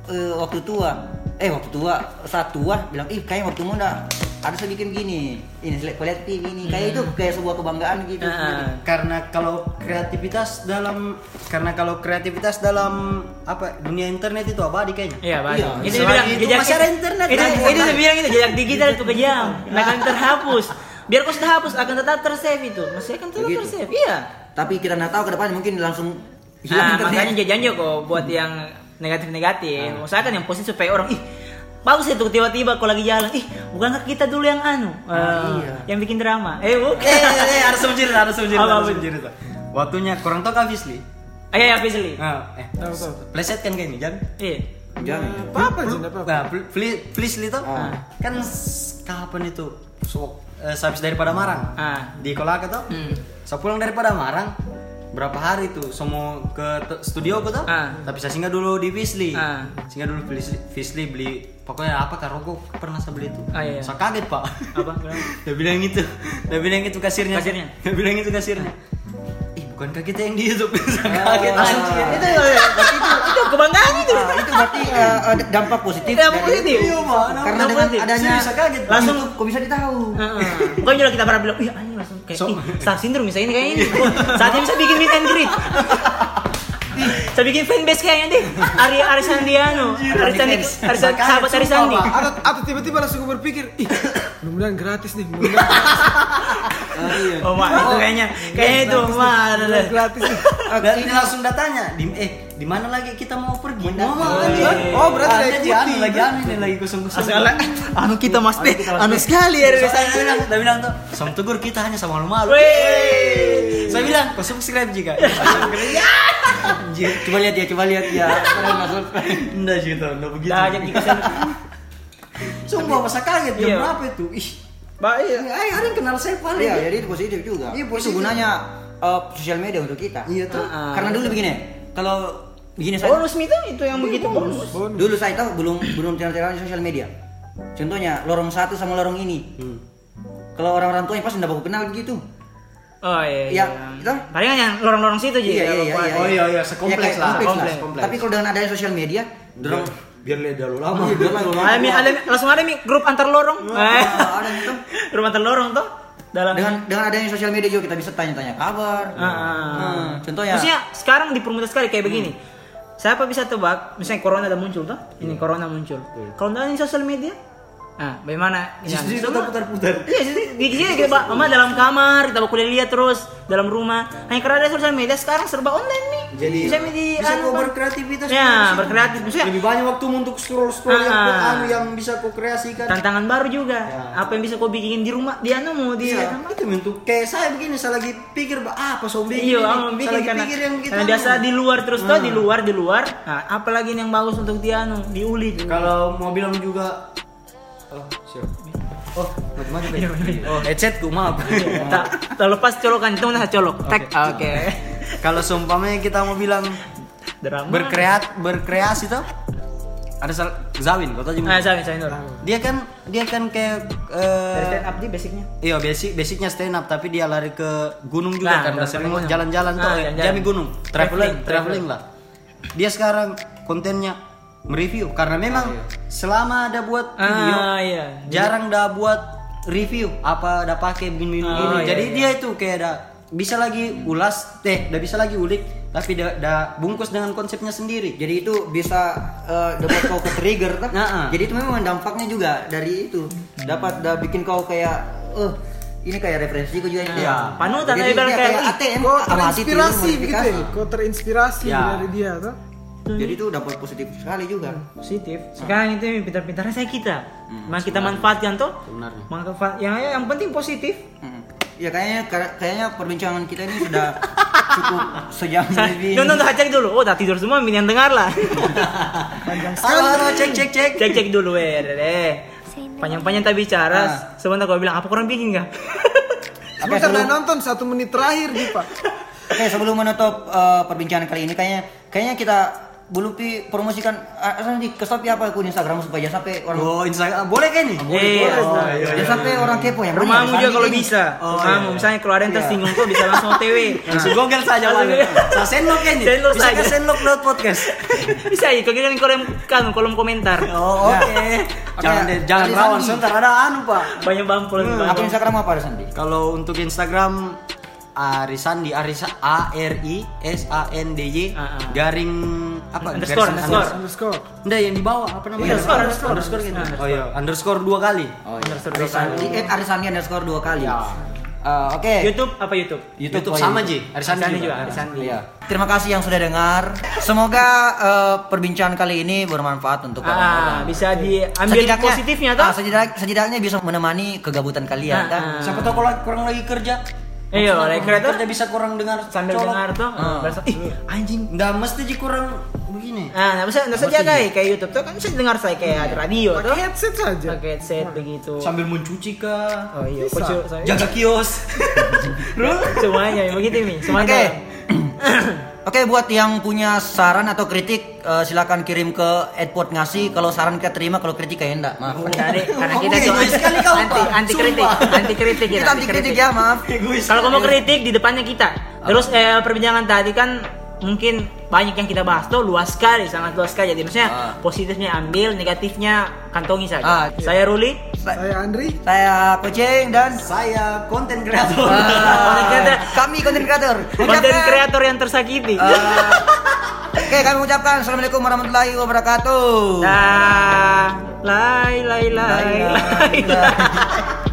eh, waktu tua. Eh waktu tua saat tua bilang ih kayak waktu muda ada saya bikin gini ini selek kolektif ini kayak itu kayak sebuah kebanggaan gitu Ah, karena kalau kreativitas dalam karena kalau kreativitas dalam apa dunia internet itu abadi kayaknya Iya, Pak. Iya, itu bilang itu jejak masih ada internet, Itu, kan? itu dia bilang itu jejak digital itu kejam. Nggak akan terhapus. Biar kau sudah hapus akan tetap tersave itu. Masih akan tetap Begitu. tersave. Iya. tapi kita nggak tahu ke depan mungkin langsung hilang Nah, internet makanya dia janji kok buat yang negatif-negatif. Usahakan yang positif supaya orang ih bagus itu tiba-tiba kalau lagi jalan ih bukankah kita dulu yang anu Eh, iya. yang bikin drama eh bukan eh, eh, eh, sumber ada sumber Apa, ada apa? sumber waktunya kurang tahu kah Fisli ayo ya Fisli nah, eh Tahu tahu. pleset kan kayak ini jangan iya jangan Apa apa sih? Apa? Nah, please, please itu Ah. kan kapan itu? So, eh, habis daripada Marang. Ah. Di Kolaka tuh. Hmm. Saya pulang daripada Marang berapa hari tuh semua ke studio aku tuh. Ah. Tapi saya singgah dulu di Fisli. Ah. Singgah dulu Fisli, Fisli beli pokoknya apa karoko pernah saya beli itu. Ah, iya. Saya kaget, Pak. Apa? Dia bilang itu. Dia bilang itu kasirnya. Kasirnya? Dia bilang itu kasirnya. Ih, bukankah kita yang di YouTube? Saya Ah. kaget anjir. itu itu itu kebanggaan itu Ah, itu berarti ada dampak positif Dampak positif. Iya, Pak. karena dengan positif. adanya kaget. Langsung- kok bisa ditahu Heeh. Bukan juga kita pernah bilang, ih anjing langsung kayak, So- Star Syndrome misalnya ini kayak ini. Saatnya bisa bikin meet and greet. Saya bikin fanbase kayaknya deh. Ari Ari Sandiano, Ari Sandi, Ari Sandi, sahabat Ari Sandi. Atau, atau tiba-tiba langsung gue berpikir, ih, mudah-mudahan gratis nih, mudah-mudahan Oh, Mak, itu kayaknya kayaknya itu, Mak. ada deh. gratis nih. Dan ini langsung datanya, di eh di mana lagi kita mau pergi? Mau Oh, anjir. iya. Oh, berarti Ada udah di anu lagi anu ini lagi kusung-kusung. Asal anu kita Mas deh, anu sekali ya dari Saya sana. bilang, dia bilang tuh, sama tegur kita hanya sama malu-malu. Weh. Saya bilang, kau subscribe juga. Anjir, coba lihat ya coba lihat ya nggak subscribe. Enggak sih itu, enggak begitu. Dah jadi kita Sumpah masa kaget jam Iya. berapa itu? Ih, Baik. ini ay, ada yang kenal saya paling. Iya, jadi itu positif juga. Iya, Itu positif. gunanya eh, sosial media untuk kita. Iya tuh. Ah. Karena dulu begini, kalau begini saya Bonus itu itu yang begitu bonus. dulu saya tahu belum belum channel-channel sosial media. Contohnya lorong satu sama lorong ini. Hmm. Kalau orang-orang tua yang pasti tidak baku kenal begitu. Oh iya. Iya, iya. itu? Palingan yang lorong-lorong situ aja. Iya, iya, iya, iya. Oh iya iya, sekompleks Ya, kayak lah. kompleks Kompleks. Kompleks. Tapi kalau dengan adanya sosial media, dorong biar lihat dulu lama. Ada, mi- ada, mi- langsung ada mi grup antar lorong. Ada gitu. grup antar lorong tuh dalam Dengan dengan adanya sosial media juga kita bisa tanya-tanya kabar. Ah, ah. Hmm, contohnya Maksudnya sekarang dipermudah sekali kayak begini. Siapa bisa tebak, misalnya corona udah muncul tuh, ini corona muncul. Kalau ada sosial media, nah bagaimana? Justru semua- putar-putar. Iya, di sini kita Pak, mama dalam kamar, kita boleh lihat terus dalam rumah. Hanya karena ada sosial media sekarang serba online nih. Jadi bisa di bisa anu, kau berkreativitas. Ya, berkreatif. Maksudnya Lebih banyak waktu untuk scroll scroll yang Ah. anu yang bisa kau kreasikan. tantangan baru juga. Ya. Apa yang bisa kau bikin di rumah, di anu mau di Iya, itu bentuk kayak saya begini saya lagi pikir "Bah, apa so bikin Iya, ini?" kamu Saya bikin lagi karena, pikir yang karena biasa di luar terus tuh, di luar, di luar. Nah, apalagi yang bagus untuk di anu, diulik. kalau mau bilang juga oh siap. Oh macam-macam ya? oh. Headsetku maaf. Tak lepas colokan itu mana colok. Tag oke. Kalau seumpamanya kita mau bilang drama. berkreat berkreasi tuh ada sal Zawin kau tahu ah juga saya saya Nur. Dia kan dia kan kayak dari eh, stand up di basicnya? Iya basic basicnya stand up tapi dia lari ke gunung Nah, juga karena ke sering jalan-jalan tuh Ah, eh, jalan-jalan. jami gunung. Traveling Traveling, traveling lah. Dia sekarang kontennya mereview karena memang selama ada buat video ah iya jarang dah buat review apa dah pakai begini begini. Oh, iya, Jadi iya. dia itu kayak dah bisa lagi ulas teh, dah bisa lagi ulik tapi dah, dah bungkus dengan konsepnya sendiri. jadi itu bisa eh, dapat kau ke trigger kan? Nah, ah. Jadi itu memang dampaknya juga dari itu dapat dah bikin kau kayak eh ini kayak referensi kau juga ini. Iya. Panutan, dia kayak, kayak ATM tuh, terinspirasi begitu ya? Kok terinspirasi Ya. dari dia tuh? Jadi itu dapat positif sekali juga. positif sekarang itu pintar-pintarnya saya kita Maka kita manfaatkan tuh Sebenarnya. manfaat yang yang penting positif Mm. Ya kayaknya kayaknya perbincangan kita ini sudah cukup sejam lebih. Nonton tuh cek dulu. Oh, udah tidur semua, minian dengar lah. Halo, halo, cek cek cek. cek cek dulu, eh, deh. Say panjang-panjang tak bicara sebentar kau bilang apa kurang bikin gak Oke, sebelum- nonton satu menit terakhir Ji Pak. Oke, sebelum menutup eh, perbincangan kali ini kayaknya kayaknya kita belum pi promosikan ah, nanti ke Shopee apa akun Instagram supaya jangan sampai orang Oh, Instagram boleh kan nih? Iya. jangan sampai orang kepo yang rumahmu juga kalau bisa Oh, rumahmu misalnya kalau ada yang tersinggung tuh bisa langsung otw Langsung Google saja Bang. Google. Saya sendok kan nih. Bisa saja. ke sendok lewat podcast. bisa aja kau kirim kolom kan kolom komentar Oh, oke. Jangan deh, jangan rawan sebentar ada anu, Pak. banyak bampol akun Instagram apa ada Sandi Kalau untuk Instagram Arisandi Arisa A R I S A N D Y Ah, ah. garing apa Underscore, garis underscore. Underscore. Enggak yang di bawah apa namanya? Underscore, underscore. underscore gitu. Oh iya, underscore dua kali. oh Underscore iya Arisandi eh, Arisandi underscore dua kali Eh, oke YouTube apa YouTube YouTube, oh, sama YouTube. Ji. Arisandi Arisandi juga. juga Arisandi Iya. Terima kasih yang sudah dengar. Semoga eh, perbincangan kali ini bermanfaat untuk ah orang-orang. bisa diambil positifnya tuh ah, setidak- setidaknya bisa menemani kegabutan kalian Ah, kan. ah. Siapa tahu kalau kurang lagi kerja. Iya, oleh kreator kerja bisa kurang dengar sambil colok. dengar tuh berasa ih anjing Nggak mesti Ji kurang begini. Nah, nggak bisa, nggak usah jaga ya kayak YouTube tuh kan bisa dengar saya kayak ada radio tuh. Pakai headset saja. Pakai headset begitu. Sambil mencuci kah? Oh iya. Jaga kios. semuanya begitu nih, semuanya. Oke. Oke, buat yang punya saran atau kritik eh, silakan kirim ke Edport ngasih. Kalau saran kita terima, kalau kritik kayak enggak. Maaf. Karena, karena kita tuh egois sekali kau, anti, Pak. anti kritik, Sumpah. anti kritik Kita anti kritik ya, maaf. Kalau kamu kritik di depannya kita. Terus eh, perbincangan tadi kan mungkin banyak yang kita bahas tuh luas sekali, sangat luas sekali. Jadi maksudnya Ah. positifnya ambil, negatifnya kantongi saja. Ah, Saya Ruli. Saya Andri. Saya Kucing dan Saya konten kreator. Kreator. kami konten kreator. Konten kreator yang tersakiti. Eh, Oke, kami mengucapkan Assalamualaikum warahmatullahi wabarakatuh. Dah, lai lai lai lai. lai.